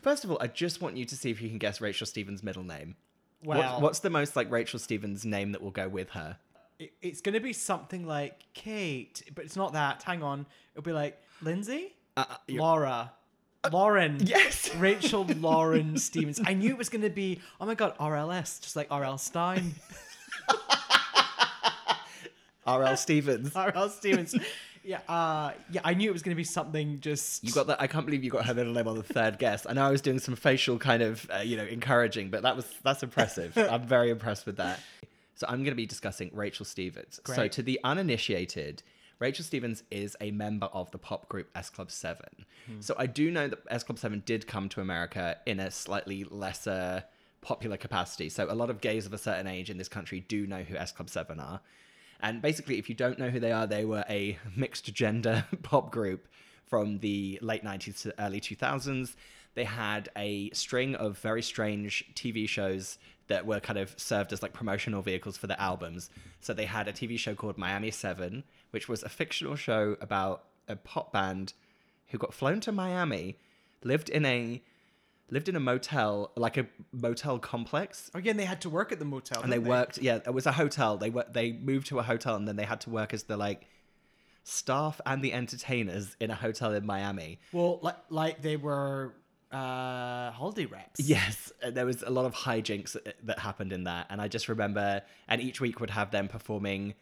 First of all, I just want you to see if you can guess Rachel Stevens' middle name. What- Well- what's the most like Rachel Stevens name that will go with her? it, it's gonna be something like Kate, but it's not that. Hang on, it'll be like Lindsay, Uh, you're- Laura. Lauren. yes. Rachel Lauren Stevens. I knew it was going to be, oh my God, RLS, just like R.L. Stine. R.L. Stevens. R.L. Stevens. Yeah, uh, yeah, I knew it was going to be something just. You got that? I can't believe you got her middle name on the third guess. I know I was doing some facial kind of, uh, you know, encouraging, but that was that's impressive. I'm very impressed with that. So I'm going to be discussing Rachel Stevens. So to the uninitiated, Rachel Stevens is a member of the pop group S Club Seven. Hmm. So I do know that S Club Seven did come to America in a slightly lesser popular capacity. So a lot of gays of a certain age in this country do know who S Club Seven are. And basically, if you don't know who they are, they were a mixed gender pop group from the late 90s to early 2000s. They had a string of very strange TV shows that were kind of served as like promotional vehicles for the albums. So they had a TV show called Miami 7, which was a fictional show about a pop band who got flown to Miami, lived in a lived in a motel, like a motel complex, oh, Again, they had to work at the motel. and they didn't worked. Yeah, it was a hotel. They were they moved to a hotel, and then they had to work as the like staff and the entertainers in a hotel in Miami. Well, like, like they were uh, holiday reps. Yes, there was a lot of hijinks that- that happened in that, and I just remember, and each week would have them performing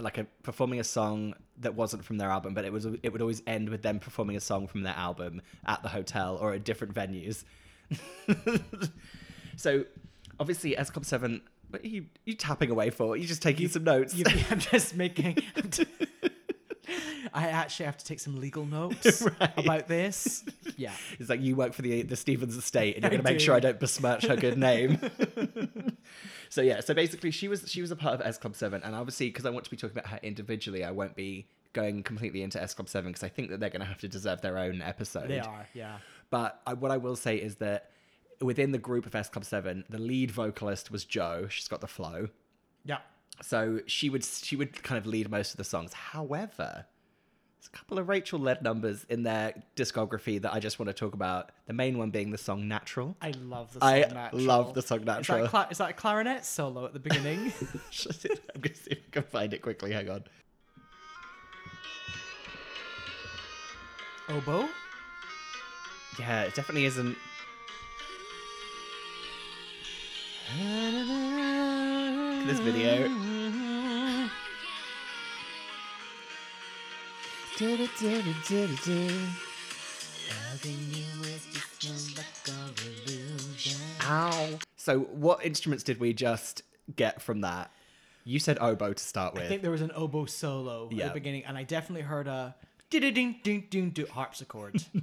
like a performing a song that wasn't from their album, but it was it would always end with them performing a song from their album at the hotel or at different venues. so, obviously, S Club Seven. What are you you tapping away for? You're just taking some notes. You, I'm just making. I actually have to take some legal notes about this. Yeah. It's like you work for the the Stevens estate, and you're going to make do. sure I don't besmirch her good name. so yeah, so basically, she was she was a part of S Club Seven, and obviously, because I want to be talking about her individually, I won't be going completely into S Club Seven because I think that they're going to have to deserve their own episode. They are, yeah. But I, what I will say is that within the group of S Club Seven, the lead vocalist was Joe. She's got the flow. Yeah. So she would she would kind of lead most of the songs. However, there's a couple of Rachel led numbers in their discography that I just want to talk about. The main one being the song Natural. I love the song I Natural. love the song Is that, Natural. a cla- is that a clarinet solo at the beginning? I'm going to see if I can find it quickly. Hang on. Oboe? Yeah, it definitely isn't. This video. Ow. So, what instruments did we just get from that? You said oboe to start with. I think there was an oboe solo at the beginning, and I definitely heard a ding ding ding ding ding harpsichord.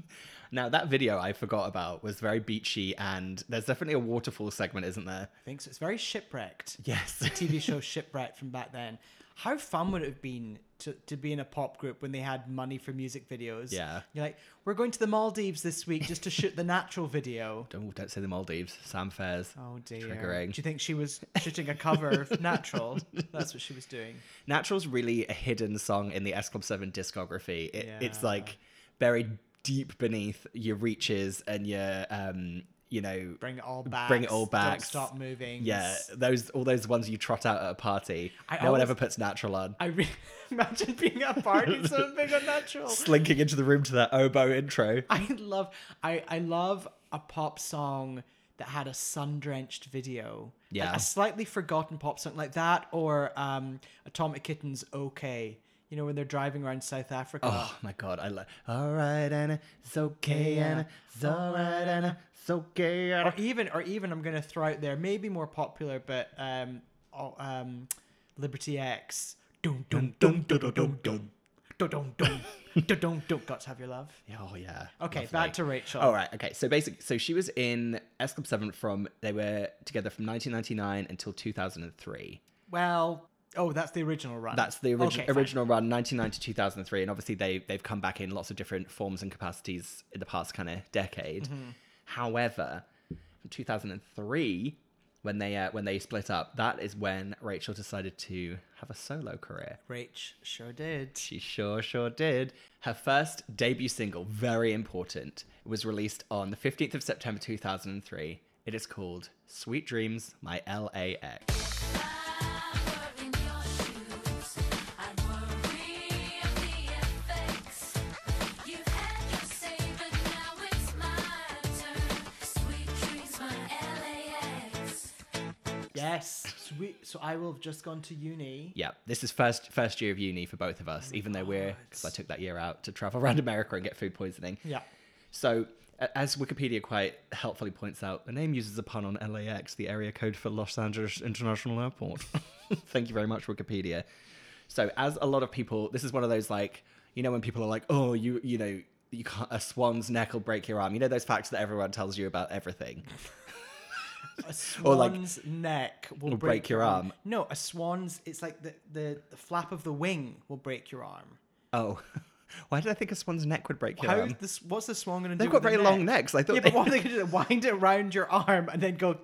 Now, that video I forgot about was very beachy, and there's definitely a waterfall segment, isn't there? I think so. It's very shipwrecked. Yes. The TV show Shipwrecked from back then. How fun would it have been to, to be in a pop group when they had money for music videos? Yeah. You're like, we're going to the Maldives this week just to shoot the natural video. Don't, don't say the Maldives. Sam Faiers. Oh dear. Triggering. Do you think she was shooting a cover of Natural? That's what she was doing. Natural's really a hidden song in the S Club 7 discography. It, It's like buried deep beneath your reaches and your, um, you know, Bring it all back. bring it all back. stop moving. Yeah, those all those ones you trot out at a party. I no one ever puts natural on. I re- imagine being at a party so big on Natural. Slinking into the room to that oboe intro. I love I I love a pop song that had a sun drenched video. A- Yeah. A, slightly forgotten pop song like that or um Atomic Kitten's Okay. You know when they're driving around South Africa. Oh my god, I love. All right, Anna, it's okay. Anna, it's all right, Anna, so gay. Or even, or even, I'm gonna throw out there, maybe more popular, but um, oh, um, Liberty X. Dum dum dum dum dum dum dum. Don't don't don't guts have your love. Oh yeah. Okay, lovely. back to Rachel. All right. Okay, so basically, so she was in S Club Seven from they were together from 1999 until 2003. Well, Oh, that's the original run. That's the origi- okay, original run, 1999 to 2003. And obviously, they, they've come back in lots of different forms and capacities in the past kind of decade. Mm-hmm. However, in 2003, when they uh, when they split up, that is when Rachel decided to have a solo career. Rach sure did. She sure, sure did. Her first debut single, very important, was released on the 15th of September 2003. It is called Sweet Dreams, My LA Ex. Sweet. So I will have just gone to uni. Yeah, this is first first year of uni for both of us, oh even though we're because I took that year out to travel around America and get food poisoning. Yeah. So, as Wikipedia quite helpfully points out, the name uses a pun on LAX, the area code for Los Angeles International Airport. Thank you very much, Wikipedia. So, as a lot of people, this is one of those like, you know, when people are like, oh, you, you know, you can't, a swan's neck will break your arm. You know those facts that everyone tells you about everything. A Or, like, swan's neck will, will break, break your arm. arm. No, a swan's. It's like the, the the flap of the wing will break your arm. Oh, why did I think a swan's neck would break your How arm? this? What's the swan going to do? They've got very long necks. I thought Yeah, they- but what are they going to do? Wind it around your arm and then go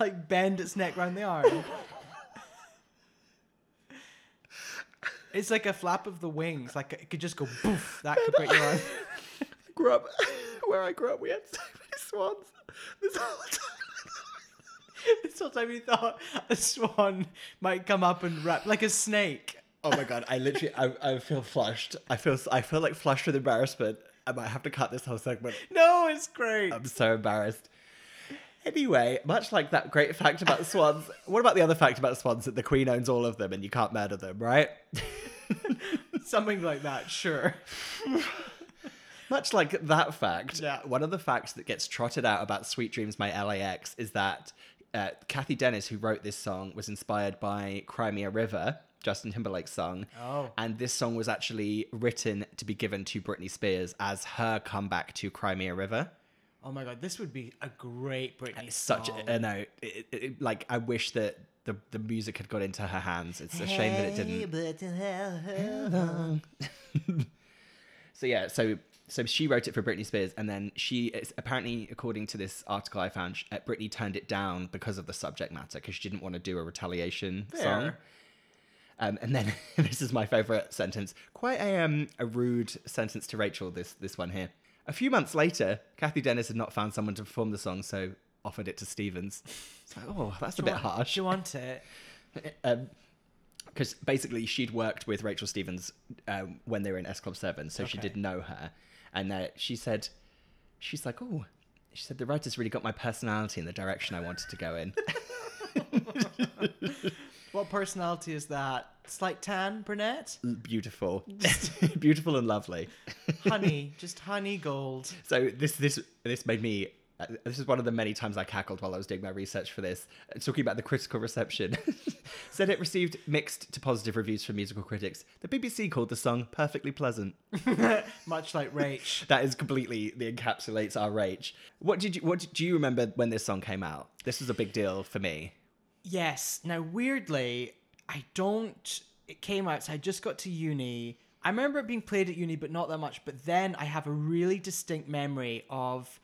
like bend its neck around the arm. It's like a flap of the wings. Like it could just go poof. That could break your arm. grew up where I grew up, we had so many swans. This whole time. this whole time you thought a swan might come up and wrap like a snake. Oh my god! I literally, I, I feel flushed. I feel, I feel like flushed with embarrassment. I might have to cut this whole segment. No, it's great. I'm so embarrassed. Anyway, much like that great fact about swans, what about the other fact about swans that the queen owns all of them and you can't murder them, right? Something like that, sure. Much like that fact, Yeah. one of the facts that gets trotted out about Sweet Dreams My LA Ex is that uh, Cathy Dennis, who wrote this song, was inspired by Cry Me a River, Justin Timberlake's song. Oh. And this song was actually written to be given to Britney Spears as her comeback to Cry Me a River. Oh my god, this would be a great Britney It's such song. a, no, it, it, it- like I wish that the, the music had got into her hands. It's a shame that it didn't. So yeah, so so she wrote it for Britney Spears, and then she it's, apparently, according to this article I found, uh, Britney turned it down because of the subject matter because she didn't want to do a retaliation song. Um, and then this is my favorite sentence, quite a um a rude sentence to Rachel. This this one here. A few months later, Cathy Dennis had not found someone to perform the song, so offered it to Stevens. It's like, oh, that's a bit want- harsh Do you want it? because basically she'd worked with Rachel Stevens um, when they were in S Club Seven, so she Okay. did know her, and uh, she said, she's like, oh, she said the writers really got my personality in the direction I wanted to go in. What personality is that? Slight tan, brunette? Beautiful, beautiful and lovely. Honey, just honey gold. So this this this made me. This is one of the many times I cackled while I was doing my research for this. Uh, Talking about the critical reception, said it received mixed to positive reviews from musical critics. The BBC called the song perfectly pleasant. Much like Rach. That is completely the encapsulates our rage. What did you what do you remember when this song came out? This was a big deal for me. Yes. Now, weirdly, I don't. It came out, so I just got to uni. I remember it being played at uni, but not that much. But then I have a really distinct memory of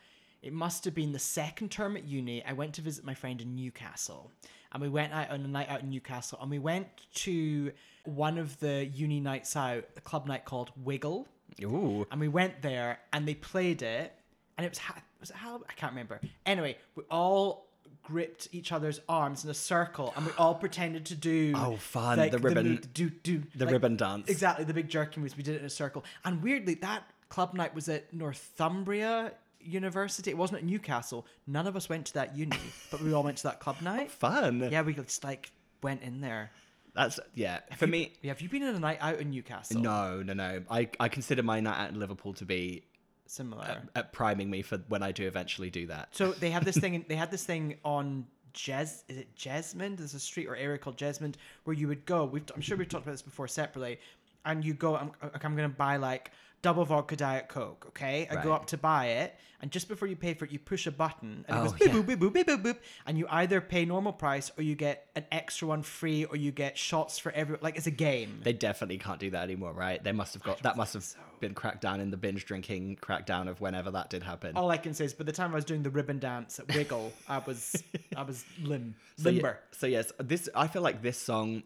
it must have been the second term at uni. I went to visit my friend in Newcastle, and we went out on a night out in Newcastle, and we went to one of the uni nights out, a club night called Wiggle. Ooh. And we went there, and they played it, and it was was it Hal? I can't remember. Anyway, we all gripped each other's arms in a circle, and we all pretended to do Oh, fun. like, The ribbon- move- do do the like- ribbon dance. Exactly, the big jerky moves. We did it in a circle, and weirdly, that club night was at Northumbria University. It wasn't at Newcastle. None of us went to that uni, but we all went to that club night. Oh, fun. Yeah, we just like went in there. That's yeah. For you- me, Have you been in a night out in Newcastle? no, no, no. I I consider my night out in Liverpool to be Similar. at, at priming me for when I do eventually do that. So they have this thing. They had this thing on Jes. Is it Jesmond? There's a street or area called Jesmond where you would go. We've, I'm sure we've talked about this before separately. And you go. I'm, I'm going to buy like double vodka diet coke. Okay. I go up to buy it, and just before you pay for it, you push a button, and it Oh, goes beep yeah. boop boop beep boop boop, and you either pay normal price or you get an extra one free, or you get shots for every. Like it's a game. They definitely can't do that anymore, right? They must have got that must have been cracked down in the binge drinking crackdown of whenever that did happen. All I can say is, by the time I was doing the ribbon dance at Wiggle, I was I was lim So, ye- limber. so yes, this I feel like this song.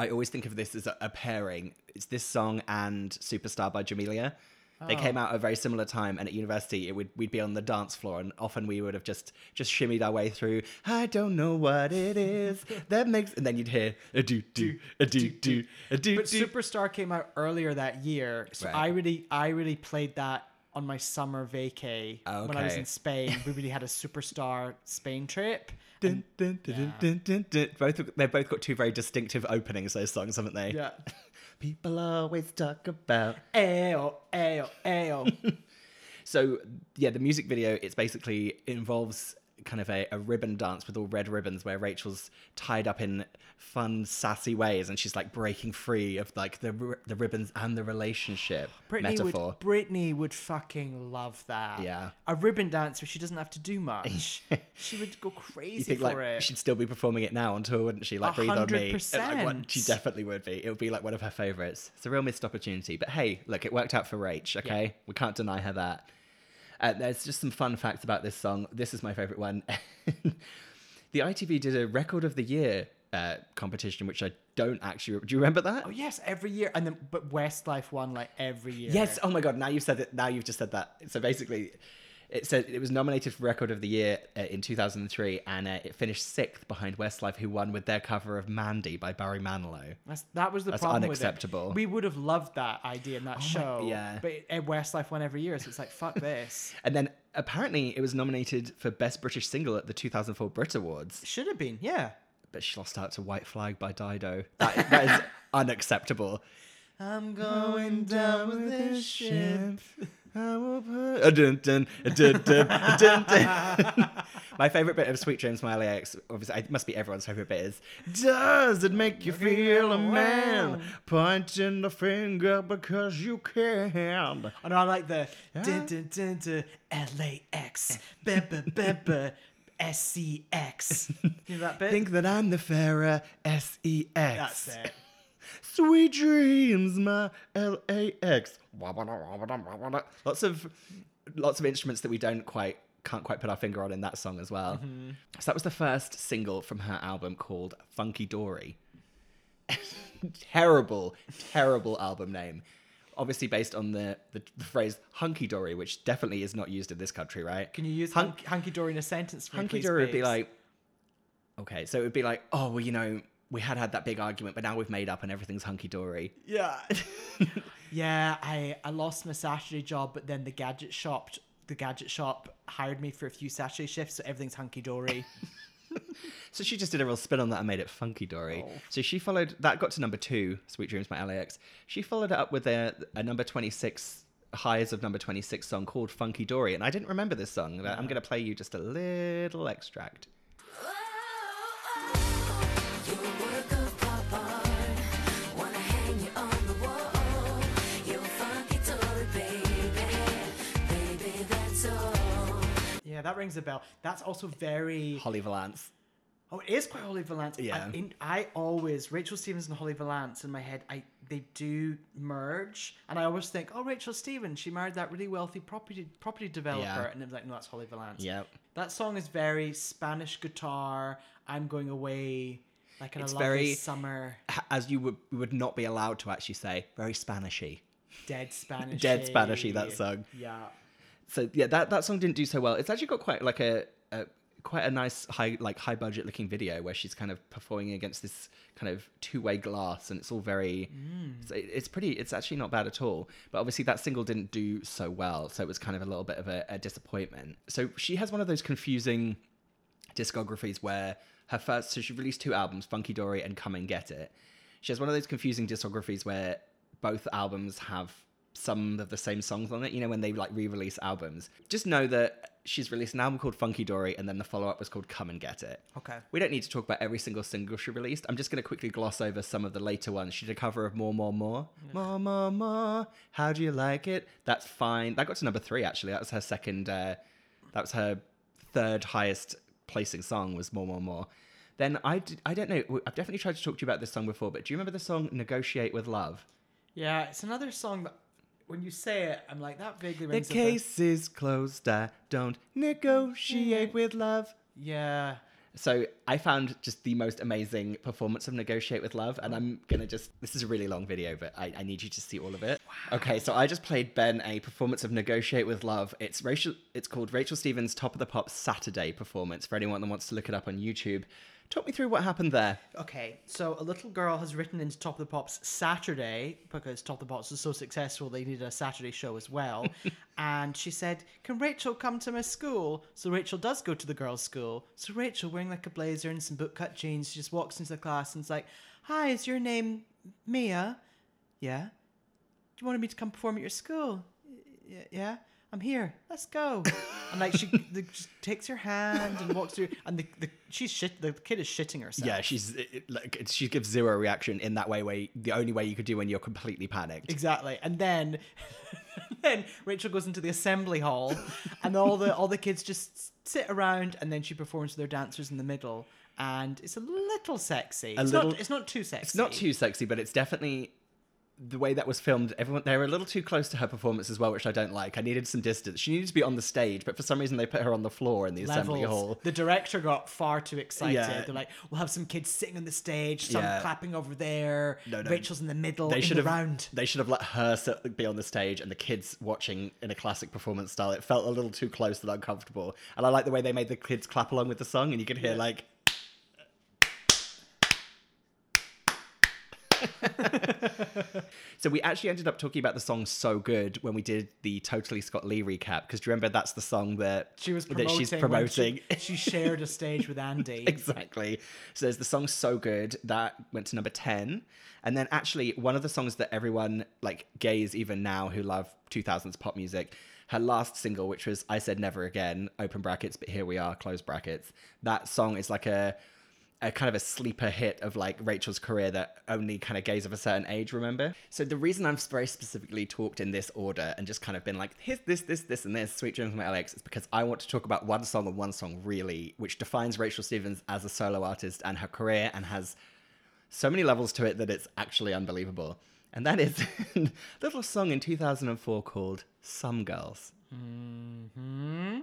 I always think of this as a, a pairing. It's this song and "Superstar" by Jamelia. They came Oh. out at a very similar time, and at university, it would we'd be on the dance floor, and often we would have just just shimmied our way through. I don't know what it is that makes, and then you'd hear a do do a do do a do But. Superstar came out earlier that year, so Right. I really, I really played that on my summer vacay when I was in Spain. we really had a Superstar Spain trip, Dun, dun, dun. Both they've both got two very distinctive openings. Those songs, haven't they? Yeah. People always talk about Ayo, ayo, ayo. So yeah, the music video it's basically involves kind of a, a ribbon dance with all red ribbons where Rachel's tied up in fun sassy ways and she's like breaking free of like the the ribbons and the relationship Britney metaphor. would Britney would fucking love that. Yeah. A ribbon dance where she doesn't have to do much. she would go crazy You think for like it. she'd still be performing it now on tour, wouldn't she? Like A Breathe on Me. Like, what- she definitely would be. It would be like one of her favorites. It's a real missed opportunity. But hey, look, it worked out for Rach. Okay, we can't deny her that. Uh, there's just some fun facts about this song. This is my favorite one. the ITV did a record of the year uh, competition, which I don't actually. Do you remember that? Oh yes, every year, and then but Westlife won like every year. Yes. Oh my god. Now you've said it. Now you've just said that. So basically, it said it was nominated for Record of the Year uh, in 2003, and uh, it finished sixth behind Westlife, who won with their cover of "Mandy" by Barry Manilow. That's, that was the That's problem unacceptable. with it. We would have loved that idea in that Oh my- show. yeah. But it, Westlife won every year, so it's like fuck this. And then apparently it was nominated for Best British Single at the 2004 Brit Awards. Should have been, yeah. But she lost out to White Flag by Dido. That, that is unacceptable. I'm going down with this ship. I will put- dun, dun, dun, dun, dun, dun. My favorite bit of Sweet Dreams by LAX, obviously, it must be everyone's favorite bit, is Does it make you feel a man? Pointing the finger because you can. Oh, and I like the dun, dun, dun, dun, LAX, beba, beba, SCX. You know that bit? Think that I'm the fairer S E X. That's it. Sweet dreams, my L A X. Lots of lots of instruments that we don't quite can't quite put our finger on in that song as well. Mhm. So that was the first single from her album called Funky Dory. terrible, terrible album name. Obviously based on the, the, the phrase hunky dory, which definitely is not used in this country, right? Can you use Hun- hunk- hunky dory in a sentence for Hunky dory would be like, okay, so it would be like, oh, well, you know, we had had that big argument, but now we've made up and everything's hunky dory. Yeah. yeah, I, I lost my Saturday job, but then the gadget shop the gadget shop hired me for a few Saturday shifts, so everything's hunky dory. So she just did a real spin on that and made it funky dory. Oh. So she followed that got to number two, Sweet Dreams by LAX. She followed it up with a, a number twenty six highs of number twenty six song called Funky Dory, and I didn't remember this song. but I'm going to play you just a little extract. Yeah, that rings a bell. That's also very Holly Valance. Oh, it is quite Holly Valance. Yeah. I, in, I always Rachel Stevens and Holly Valance in my head. I they do merge, and I always think, oh, Rachel Stevens, she married that really wealthy property property developer, Yeah. and it was like, no, that's Holly Valance. Yep. That song is very Spanish guitar. I'm going away, like in It's a lovely very summer, as you would would not be allowed to actually say, very Spanishy. dead Spanish. Dead Spanishy, that song. Yeah. So yeah, that, that song didn't do so well. It's actually got quite like a, a quite a nice high like high budget looking video where she's kind of performing against this kind of two way glass, and it's all very. Mm. It's, it's pretty. It's actually not bad at all. But obviously that single didn't do so well, so it was kind of a little bit of a, a disappointment. So she has one of those confusing discographies where her first so she released two albums funky dory and come and get it she has one of those confusing discographies where both albums have some of the same songs on it you know when they like re-release albums. Just know that she's released an album called funky dory and then the follow-up was called come and get it. Okay. we don't need to talk about every single single she released. I'm just going to quickly gloss over some of the later ones. She did a cover of more more more. More more more. How do you like it? That's fine. That got to number three actually. That was her second uh that was her third highest placing song was more more more. Then i did, i don't know i've definitely tried to talk to you about this song before but do you remember the song negotiate with love? Yeah, it's another song that when you say it, I'm like that vaguely the rings a case is closed i don't negotiate mm. with love Yeah. So I found just the most amazing performance of Negotiate with Love, and oh. I'm gonna just this is a really long video, but I, I need you to see all of it. Okay, so I just played Ben a performance of Negotiate with Love. It's Rachel it's called Rachel Stevens Top of the Pop Saturday performance for anyone that wants to look it up on YouTube. Talk me through what happened there. Okay, so a little girl has written into Top of the Pops Saturday because Top of the Pops was so successful they needed a Saturday show as well. and she said, Can Rachel come to my school? So Rachel does go to the girls' school. So Rachel, wearing like a blazer and some bootcut jeans, she just walks into the class and is like, Hi, is your name Mia? Yeah. Do you want me to come perform at your school? Yeah. I'm here. Let's go. And like she the, just takes her hand and walks through, and the, the she's shit. The kid is shitting herself. Yeah, she's it, like she gives zero reaction in that way. Where the only way you could do when you're completely panicked. Exactly. And then then Rachel goes into the assembly hall and all the all the kids just sit around and then she performs with their dancers in the middle and it's a little sexy. A it's little- not it's not too sexy. It's not too sexy, but it's definitely the way that was filmed. Everyone they were a little too close to her performance as well, which I don't like. I needed some distance. She needed to be on the stage, but for some reason they put her on the floor in the assembly Levels. hall. The director got far too excited. Yeah. They're like, we'll have some kids sitting on the stage, some Yeah. clapping over there. No, no. Rachel's in the middle. They should the have round. they should have let her sit, be on the stage and the kids watching in a classic performance style. It felt a little too close and uncomfortable. And I like the way they made the kids clap along with the song, and you could hear like. so we actually ended up talking about the song "So Good" when we did the Totally Scott Lee recap because do you remember that's the song that She was that promoting. she's promoting. She, she shared a stage with Andy. exactly. So there's the song "So Good" that went to number ten, and then actually one of the songs that everyone like gays even now who love 2000s pop music. Her last single, which was "I Said Never Again," open brackets, but here we are, close brackets. That song is like a a kind of a sleeper hit of like Rachel's career that only kind of gays of a certain age remember. So the reason I've very specifically talked in this order and just kind of been like, here's this, this, this, and this, Sweet Dreams My LA Ex, is because I want to talk about one song and one song really, which defines Rachel Stevens as a solo artist and her career and has so many levels to it that it's actually unbelievable. And that is a little song in 2004 called Some Girls. Mm-hmm.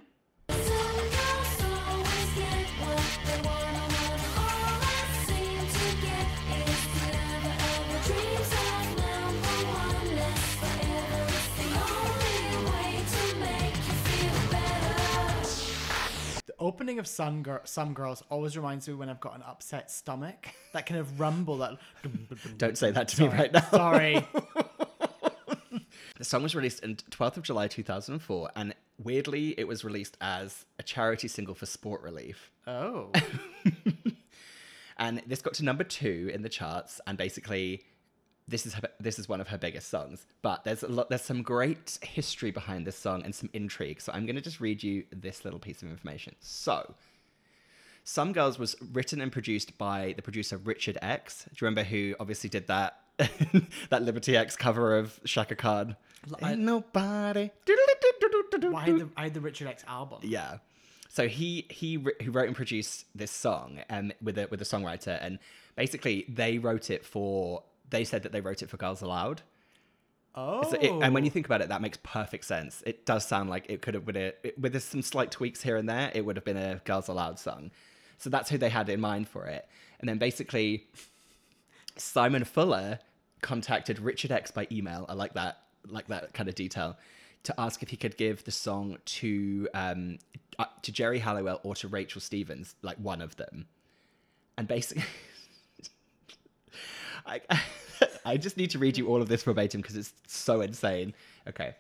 Of Some, Gir- Some Girls always reminds me when I've got an upset stomach. That kind of rumble. That Don't say that to me right now. Sorry. The song was released on 12th of July 2004, and weirdly, it was released as a charity single for Sport Relief. Oh. and this got to number two in the charts, and basically, this is her, this is one of her biggest songs. But there's a lot, there's some great history behind this song and some intrigue. So I'm going to just read you this little piece of information. So. Some Girls was written and produced by the producer Richard X. Do you remember who obviously did that that Liberty X cover of Chaka Khan? Ain't nobody. Why the, I had the Richard X album. Yeah. So he he who wrote and produced this song um, with a with a songwriter, and basically they wrote it for. They said that they wrote it for Girls Aloud. Oh. So it- and when you think about it, that makes perfect sense. It does sound like it could have been a it, with some slight tweaks here and there. It would have been a Girls Aloud song. So that's who they had in mind for it. And then basically, Simon Fuller contacted Richard X by email. I like that, like that kind of detail, to ask if he could give the song to um, uh, to Geri Halliwell or to Rachel Stevens, like one of them. And basically, I I just need to read you all of this verbatim because it's so insane. Okay.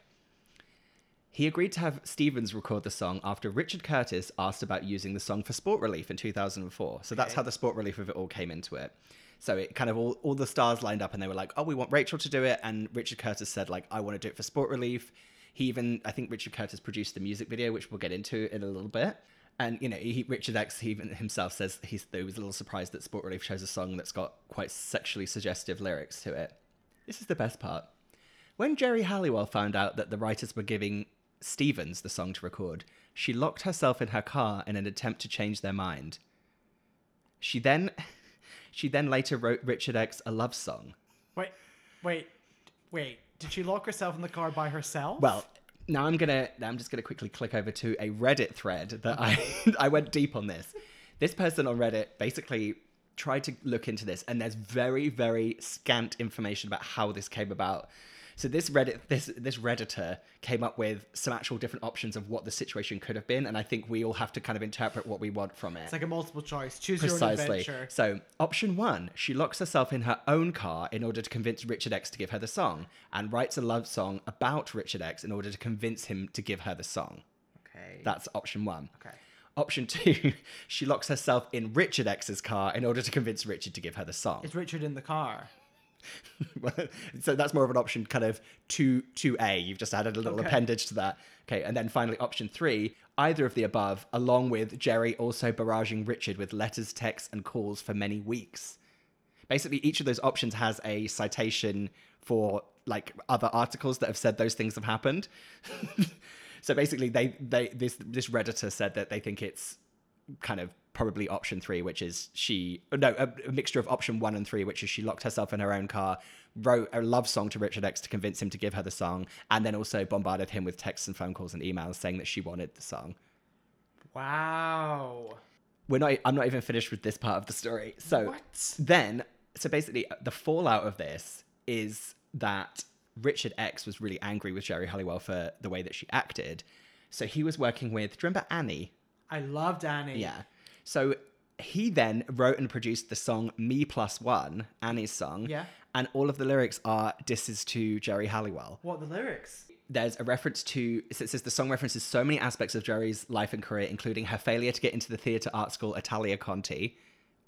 He agreed to have Stevens record the song after Richard Curtis asked about using the song for Sport Relief in 2004. So that's Okay. how the Sport Relief of it all came into it. So it kind of all, all the stars lined up and they were like, oh, we want Rachel to do it. And Richard Curtis said, like, I want to do it for Sport Relief. He even, I think Richard Curtis produced the music video, which we'll get into in a little bit. And, you know, he, Richard X he even himself says he's, he was a little surprised that Sport Relief chose a song that's got quite sexually suggestive lyrics to it. This is the best part. When Geri Halliwell found out that the writers were giving Stevens the song to record, she locked herself in her car in an attempt to change their mind. She then she then later wrote Richard X a love song. Wait, wait, wait. Did she lock herself in the car by herself? Well, now I'm gonna now I'm just gonna quickly click over to a Reddit thread that I I went deep on this. This person on Reddit basically tried to look into this, and there's very very scant information about how this came about. So this Reddit this this redditor came up with some actual different options of what the situation could have been, and I think we all have to kind of interpret what we want from it. It's like a multiple choice. Choose your own adventure. So, option one, she locks herself in her own car in order to convince Richard X to give her the song, and writes a love song about Richard X in order to convince him to give her the song. Okay. That's option one. Okay. Option two, she locks herself in Richard X's car in order to convince Richard to give her the song. Is Richard in the car? so that's more of an option kind of 2 2a you've just added a little Okay. appendage to that. Okay and then finally option 3 either of the above along with Geri also barraging richard with letters texts and calls for many weeks. Basically each of those options has a citation for like other articles that have said those things have happened. So basically they they this this redditor said that they think it's kind of probably option three, which is she no a, a mixture of option one and three, which is she locked herself in her own car, wrote a love song to Richard X to convince him to give her the song, and then also bombarded him with texts and phone calls and emails saying that she wanted the song. Wow. We're not. I'm not even finished with this part of the story. So what? then, so basically, uh, the fallout of this is that Richard X was really angry with Geri Halliwell for the way that she acted. So he was working with. Do you remember Annie? I loved Annie. Yeah. So he then wrote and produced the song Me Plus One, Annie's song. Yeah. And all of the lyrics are disses to Geri Halliwell. What the lyrics? There's a reference to, it says the song references so many aspects of Geri's life and career, including her failure to get into the theatre art school Italia Conti,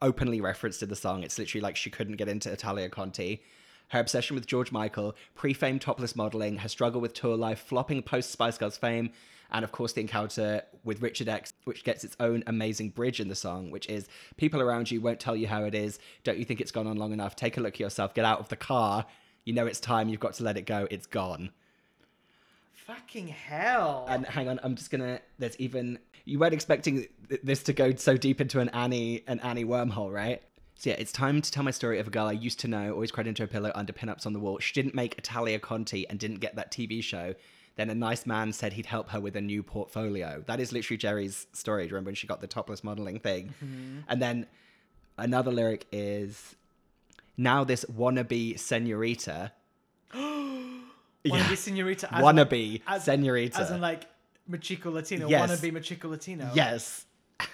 openly referenced in the song. It's literally like she couldn't get into Italia Conti. Her obsession with George Michael, pre fame topless modeling, her struggle with tour life, flopping post Spice Girls fame, and of course the encounter with Richard X, which gets its own amazing bridge in the song, which is People around you won't tell you how it is. Don't you think it's gone on long enough? Take a look at yourself, get out of the car. You know it's time, you've got to let it go, it's gone. Fucking hell. And hang on, I'm just gonna. There's even you weren't expecting th- this to go so deep into an Annie an Annie wormhole, right? So yeah, it's time to tell my story of a girl I used to know, always cried into a pillow under pinups on the wall. She didn't make Italia Conti and didn't get that TV show. Then a nice man said he'd help her with a new portfolio. That is literally Geri's story. Do you remember when she got the topless modeling thing? Mhm. And then another lyric is, "Now this wannabe senorita." Wannabe senorita. As Wannabe in, as, senorita. As in like Mi Chico Latino. Yes. Wannabe Mi Chico Latino. Yes.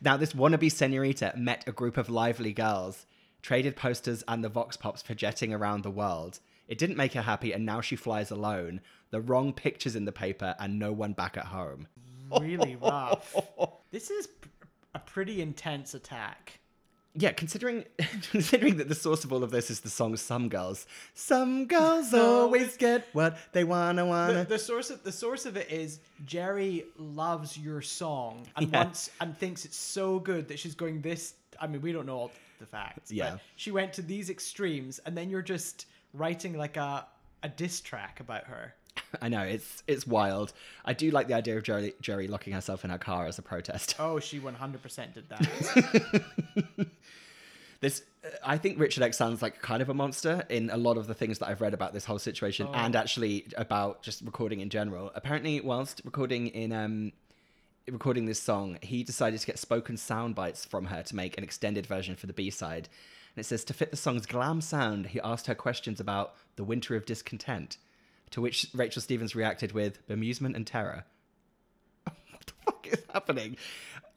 now, this wannabe senorita met a group of lively girls, traded posters and the Vox Pops for jetting around the world. It didn't make her happy, and now she flies alone. The wrong pictures in the paper, and no one back at home. Really rough. this is a pretty intense attack. Yeah, considering considering that the source of all of this is the song "Some Girls." Some girls always get what they wanna wanna. the source of the source of it is Geri loves your song and Yeah. wants and thinks it's so good that she's going this. I mean, we don't know all the facts. but Yeah. she went to these extremes, and then you're just writing like a a diss track about her. I know it's it's wild. I do like the idea of Geri Geri locking herself in her car as a protest. Oh, she 100% did that. This, I think Richard X sounds like kind of a monster in a lot of the things that I've read about this whole situation, Oh. and actually about just recording in general. Apparently, whilst recording in um, recording this song, he decided to get spoken sound bites from her to make an extended version for the B side. And it says to fit the song's glam sound, he asked her questions about the winter of discontent, to which Rachel Stevens reacted with bemusement and terror. what the fuck is happening?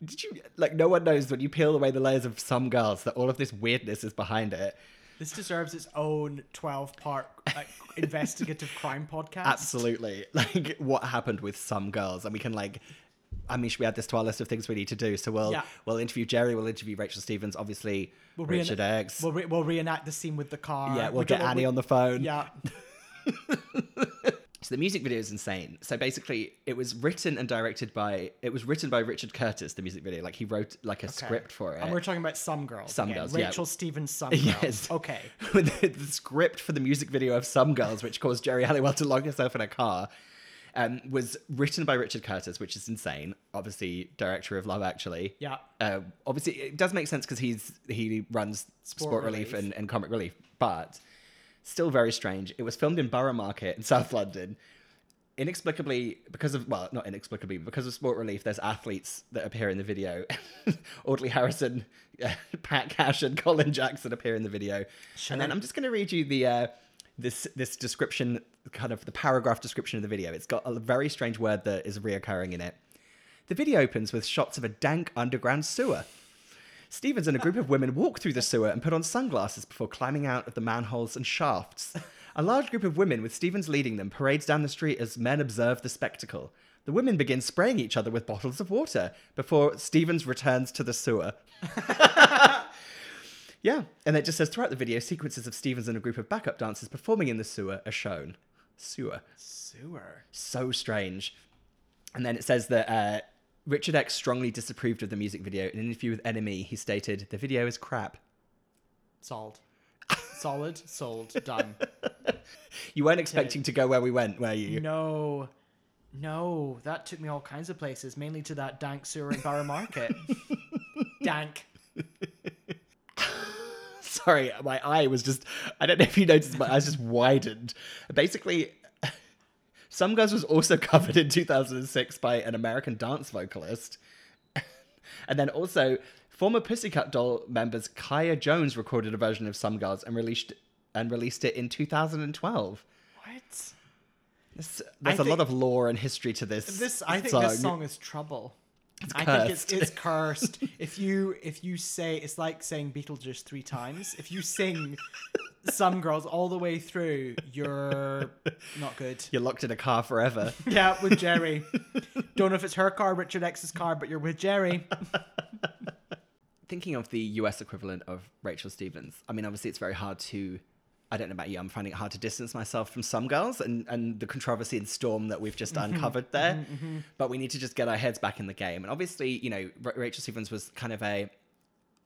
Did you like? No one knows when you peel away the layers of some girls that all of this weirdness is behind it. this deserves its own 12 part like, investigative crime podcast. Absolutely. Like what happened with some girls, and we can like. I mean, should we add this to our list of things we need to do? So we'll Yeah. we'll interview Geri, we'll interview Rachel Stevens, obviously We'll Richard reenact- X. We'll, re- we'll reenact the scene with the car. yeah, we'll We get Annie we- on the phone. Yeah. So the music video is insane. So basically, it was written and directed by. It was written by Richard Curtis. The music video, like he wrote like a Okay. script for it. And we're talking about Some Girls. Some again. Girls, yeah. Rachel Stevens, Some Girls. Yes. Okay. the, the script for the music video of Some Girls, which caused Geri Halliwell to lock herself in a car, um, was written by Richard Curtis, which is insane. Obviously, director of Love Actually. Yeah. Uh, obviously, it does make sense because he's he runs Sport, Sport Relief, Relief. and, and Comic Relief, but still very strange. It was filmed in Borough Market in South London. Inexplicably, because of well, not inexplicably, because of Sport Relief, there's athletes that appear in the video. Audley Harrison, Pat Cash, and Colin Jackson appear in the video. Sure. And then I'm just going to read you the uh, this this description, kind of the paragraph description of the video. It's got a very strange word that is reoccurring in it. The video opens with shots of a dank underground sewer. Stevens and a group of women walk through the sewer and put on sunglasses before climbing out of the manholes and shafts. A large group of women, with Stevens leading them, parades down the street as men observe the spectacle. The women begin spraying each other with bottles of water before Stevens returns to the sewer. yeah, and it just says throughout the video, sequences of Stevens and a group of backup dancers performing in the sewer are shown. Sewer. Sewer. So strange. And then it says that uh, Richard X strongly disapproved of the music video. In an interview with NME, he stated, The video is crap. Sold. Solid. Sold. Done. You weren't expecting to go where we went, were you? No. No. That took me all kinds of places, mainly to that dank sewer in Borough Market. dank. Sorry, my eye was just. I don't know if you noticed, my eyes just widened. Basically, Some Girls was also covered in 2006 by an American dance vocalist. and then also, former Pussycat Doll members Kaya Jones recorded a version of Some Girls and released and released it in 2012. What? I there's a lot of lore and history to this. This I think song. this song is trouble. It's I think it's, cursed. it's cursed. if you if you say it's like saying Beetlejuice three times. If you sing some girls all the way through, you're not good. You're locked in a car forever. Yeah, with Geri. Don't know if it's her car, Richard X's car, but you're with Geri. Thinking of the US equivalent of Rachel Stevens, I mean, obviously, it's very hard to. I don't know about you. I'm finding it hard to distance myself from some girls and, and the controversy and storm that we've just Mhm, uncovered there. mhm, mhm. But we need to just get our heads back in the game. And obviously, you know, Ra- Rachel Stevens was kind of a.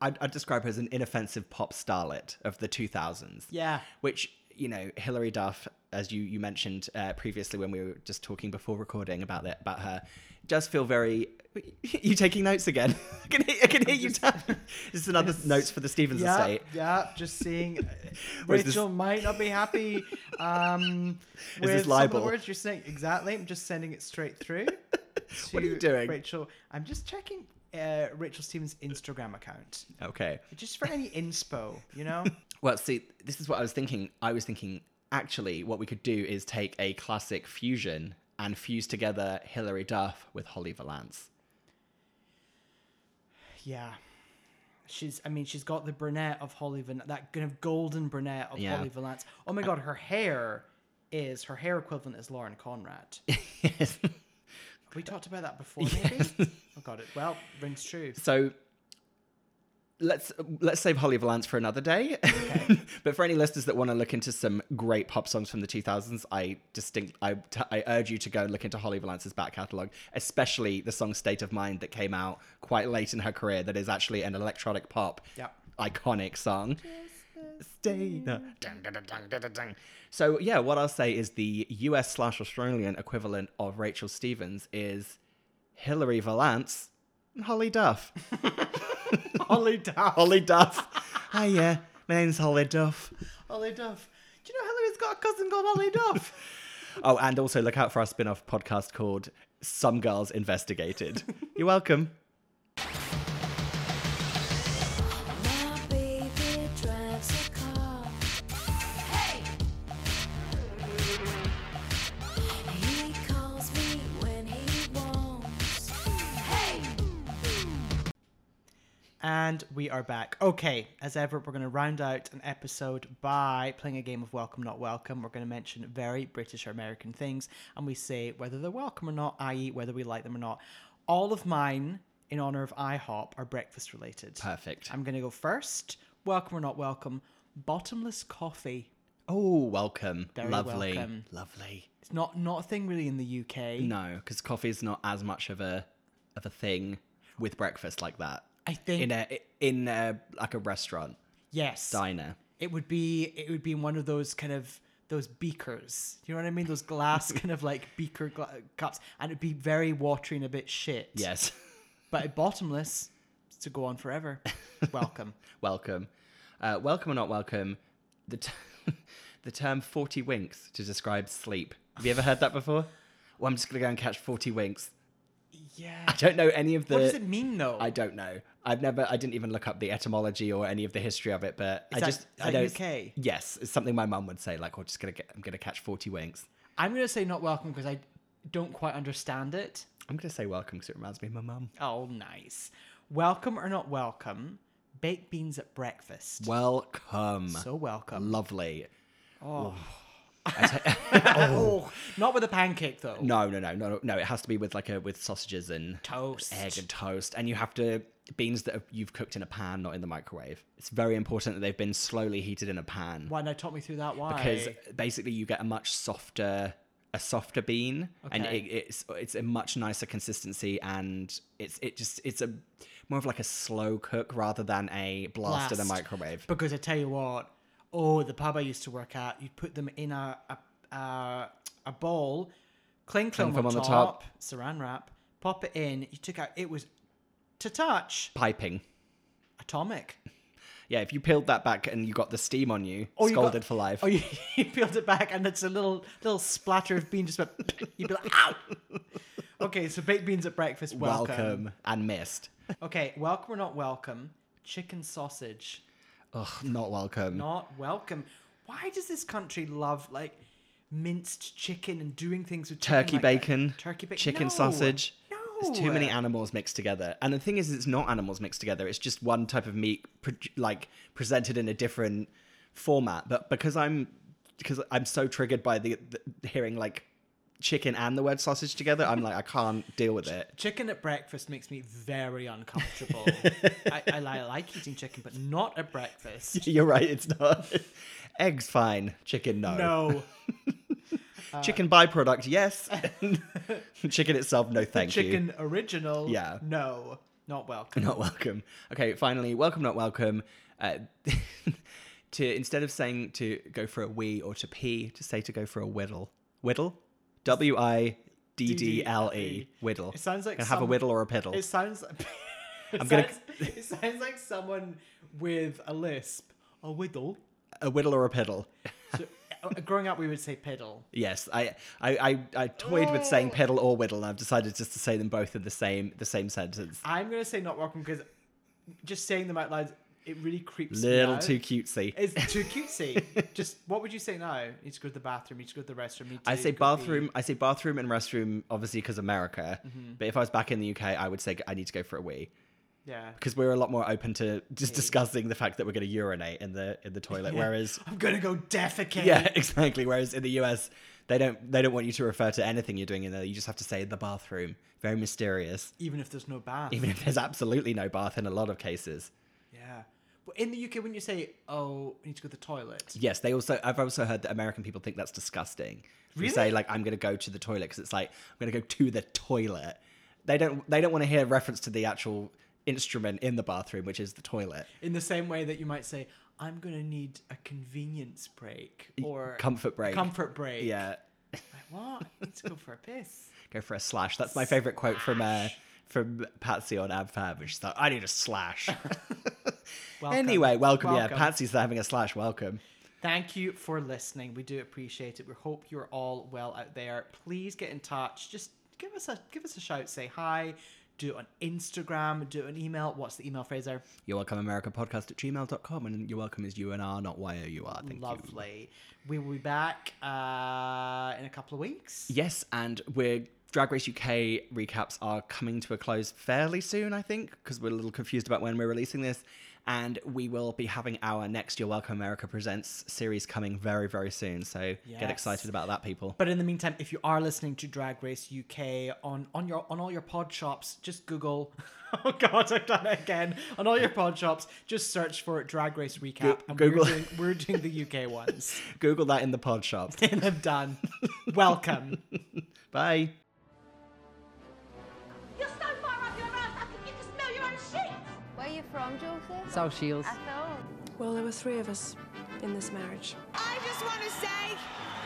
I'd, I'd describe her as an inoffensive pop starlet of the 2000s. Yeah. Which, you know, Hilary Duff, as you, you mentioned uh, previously when we were just talking before recording about it, about her, does feel very. You taking notes again? I can hear, I can hear you tapping. This is another notes for the Stevens yeah, estate. Yeah, just seeing. uh, this- Rachel might not be happy um, Is with this some of libel? the words you're saying. Exactly. I'm just sending it straight through. What are you doing? Rachel? I'm just checking uh, Rachel Stevens' Instagram account. Okay. Just for any inspo, you know? Well, see, this is what I was thinking. I was thinking, actually, what we could do is take a classic fusion and fuse together Hilary Duff with Holly Valance. Yeah. She's, I mean, she's got the brunette of Holly Van, that kind of golden brunette of Yeah. Holly Valance. Oh my uh, god, her hair is, her hair equivalent is Lauren Conrad. yes. Have we talked about that before, maybe? oh god, it, well, rings true. So let's let's save Holly Valance for another day. but for any listeners that want to look into some great pop songs from the 2000s, I distinct I, t- I urge you to go and look into Holly Valance's back catalogue, especially the song "State of Mind" that came out quite late in her career. That is actually an electronic pop Yep. iconic song. Stay. So yeah, what I'll say is the US slash Australian equivalent of Rachel Stevens is Hilary Valance and Holly Duff. Holly Duff. Holly Duff. Hiya, my name's Holly Duff. Holly Duff. Do you know Hilary's got a cousin called Holly Duff? Oh, and also look out for our spin off podcast called Some Girls Investigated. You're welcome. And we are back. Okay, as ever, we're going to round out an episode by playing a game of Welcome Not Welcome. We're going to mention very British or American things, and we say whether they're welcome or not, i.e., whether we like them or not. All of mine, in honor of IHOP, are breakfast related. Perfect. I'm going to go first. Welcome or not welcome. Bottomless coffee. Oh, welcome. Very Lovely. welcome. Lovely. It's not not a thing really in the UK. No, because coffee is not as much of a of a thing with breakfast like that. I think in a in a, like a restaurant yes, diner. it would be it would be one of those kind of those beakers. You know what I mean? Those glass kind of like beaker gla- cups, and it'd be very watery and a bit shit. Yes. but bottomless to go on forever. Welcome. welcome. Uh, welcome or not welcome. The t- the term forty winks to describe sleep. Have you ever heard that before? Well, I'm just gonna go and catch forty winks. Yeah. I don't know any of the. What does it mean though? I don't know. I've never, I didn't even look up the etymology or any of the history of it, but Is I that- just, I know. UK? Yes, it's something my mum would say. Like, we're just gonna get, I'm gonna catch forty winks. I'm gonna say not welcome because I don't quite understand it. I'm gonna say welcome because it reminds me of my mum. Oh, nice. Welcome or not welcome? Baked beans at breakfast. Welcome. So welcome. Lovely. Oh. Oh. Oh. Not with a pancake though. No, no, no, no, no. It has to be with like a with sausages and Toast. egg and toast, and you have to beans that you've cooked in a pan, not in the microwave. It's very important that they've been slowly heated in a pan Why now talk me through that? Why? because basically you get a much softer a softer bean and Okay. it, it's it's a much nicer consistency and it's it just it's a more of like a slow cook rather than a blast, in a Blast. microwave Because I tell you what, oh, the pub I used to work at, you'd put them in a a, a, a bowl, cling film, on, on the top, top. saran wrap, pop it in. You took out. It was to touch piping atomic. yeah if you peeled that back and you got the steam on you Or you got- scalded for life Oh, you, you peeled it back, and it's a little little splatter of bean just went. You'd be like, ow. Okay, so baked beans at breakfast. Welcome. welcome and missed Okay, welcome or not welcome? Chicken sausage. Ugh, not welcome Not welcome. Why does this country love like minced chicken and doing things with chicken turkey like that? bacon, turkey bacon, chicken No. sausage. There's too many animals mixed together. And the thing is, it's not animals mixed together. It's just one type of meat, pro- like presented in a different format. But because I'm, because I'm so triggered by the, the hearing like chicken and the word sausage together, I'm like, I can't deal with it. Chicken at breakfast makes me very uncomfortable. I, I, li- like eating chicken, but not at breakfast. You're right. It's not. Eggs fine. Chicken no. No. Chicken byproduct yes. chicken itself no. Thank you. chicken original. Yeah. No. Not welcome. Not welcome. Okay, finally, welcome, not welcome. Uh, to instead of saying to go for a wee or to pee, to say to go for a whittle. Whittle? W I D D L E. Whittle. It sounds like Gonna have a some- whittle or a piddle. It sounds. It, I'm gonna- sounds, it sounds like someone with a lisp. A whittle. A whittle or a piddle. So, uh, growing up, we would say piddle. Yes, I, I, I, I toyed with saying piddle or whittle, and I've decided just to say them both in the same the same sentence. I'm gonna say not welcome because just saying them out loud, it really creeps me Little out. too cutesy. It's too cutesy. just what would you say now? You need to go to the bathroom. You need to go to the restroom. Need I say go pee. bathroom. I say bathroom and restroom, obviously because America. Mhm. But if I was back in the UK, I would say I need to go for a wee. Yeah. because we're a lot more open to just discussing the fact that we're going to urinate in the in the toilet. Yeah. Whereas, I'm gonna go defecate. yeah, exactly. Whereas in the US, they don't they don't want you to refer to anything you're doing in there. You just have to say the bathroom. Very mysterious. Even if there's no bath. Even if there's absolutely no bath in a lot of cases. Yeah. But in the UK, when you say, "Oh, I need to go to the toilet," Yes, they also. I've also heard that American people think that's disgusting. If You say Really? like I'm going to go to the toilet because it's like I'm going to go to the toilet. They don't. They don't want to hear reference to the actual instrument in the bathroom, which is the toilet. in the same way that you might say, "I'm gonna need a convenience break" or comfort break. Comfort break. Yeah. Like, what? I need to go for a piss. Go for a slash. That's my favorite quote from uh, from Patsy on Ab Fab. She's like, I need a slash. Welcome. anyway, welcome. Yeah, Patsy's having a slash. Welcome. Thank you for listening. We do appreciate it. We hope you're all well out there. Please get in touch. Just give us a give us a shout. Say hi. Do it on Instagram. Do it on email. What's the email, Fraser? You're welcome, America podcast at gmail.com. And you're welcome is U N R, not Y O U R. Thank you. Lovely. We will be back uh, in a couple of weeks. Yes, and we're Drag Race UK recaps are coming to a close fairly soon, I think, because we're a little confused about when we're releasing this. And we will be having our next You're Welcome America Presents series coming very, very soon. So get excited about that, people. But in the meantime, if you are listening to Drag Race UK on on your on all your pod shops, just Google. Oh God, I've done it again. On all your pod shops, just search for Drag Race recap, and Google- we're doing we're doing the UK ones. Google that in the pod shop. and I'm done. Welcome. Bye. From, Joseph? South Shields. I thought. Well, there were three of us in this marriage. I just want to say,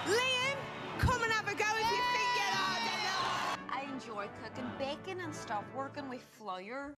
Liam, come and have a go if you think you're hard enough. I enjoy cooking bacon and stuff, working with flour.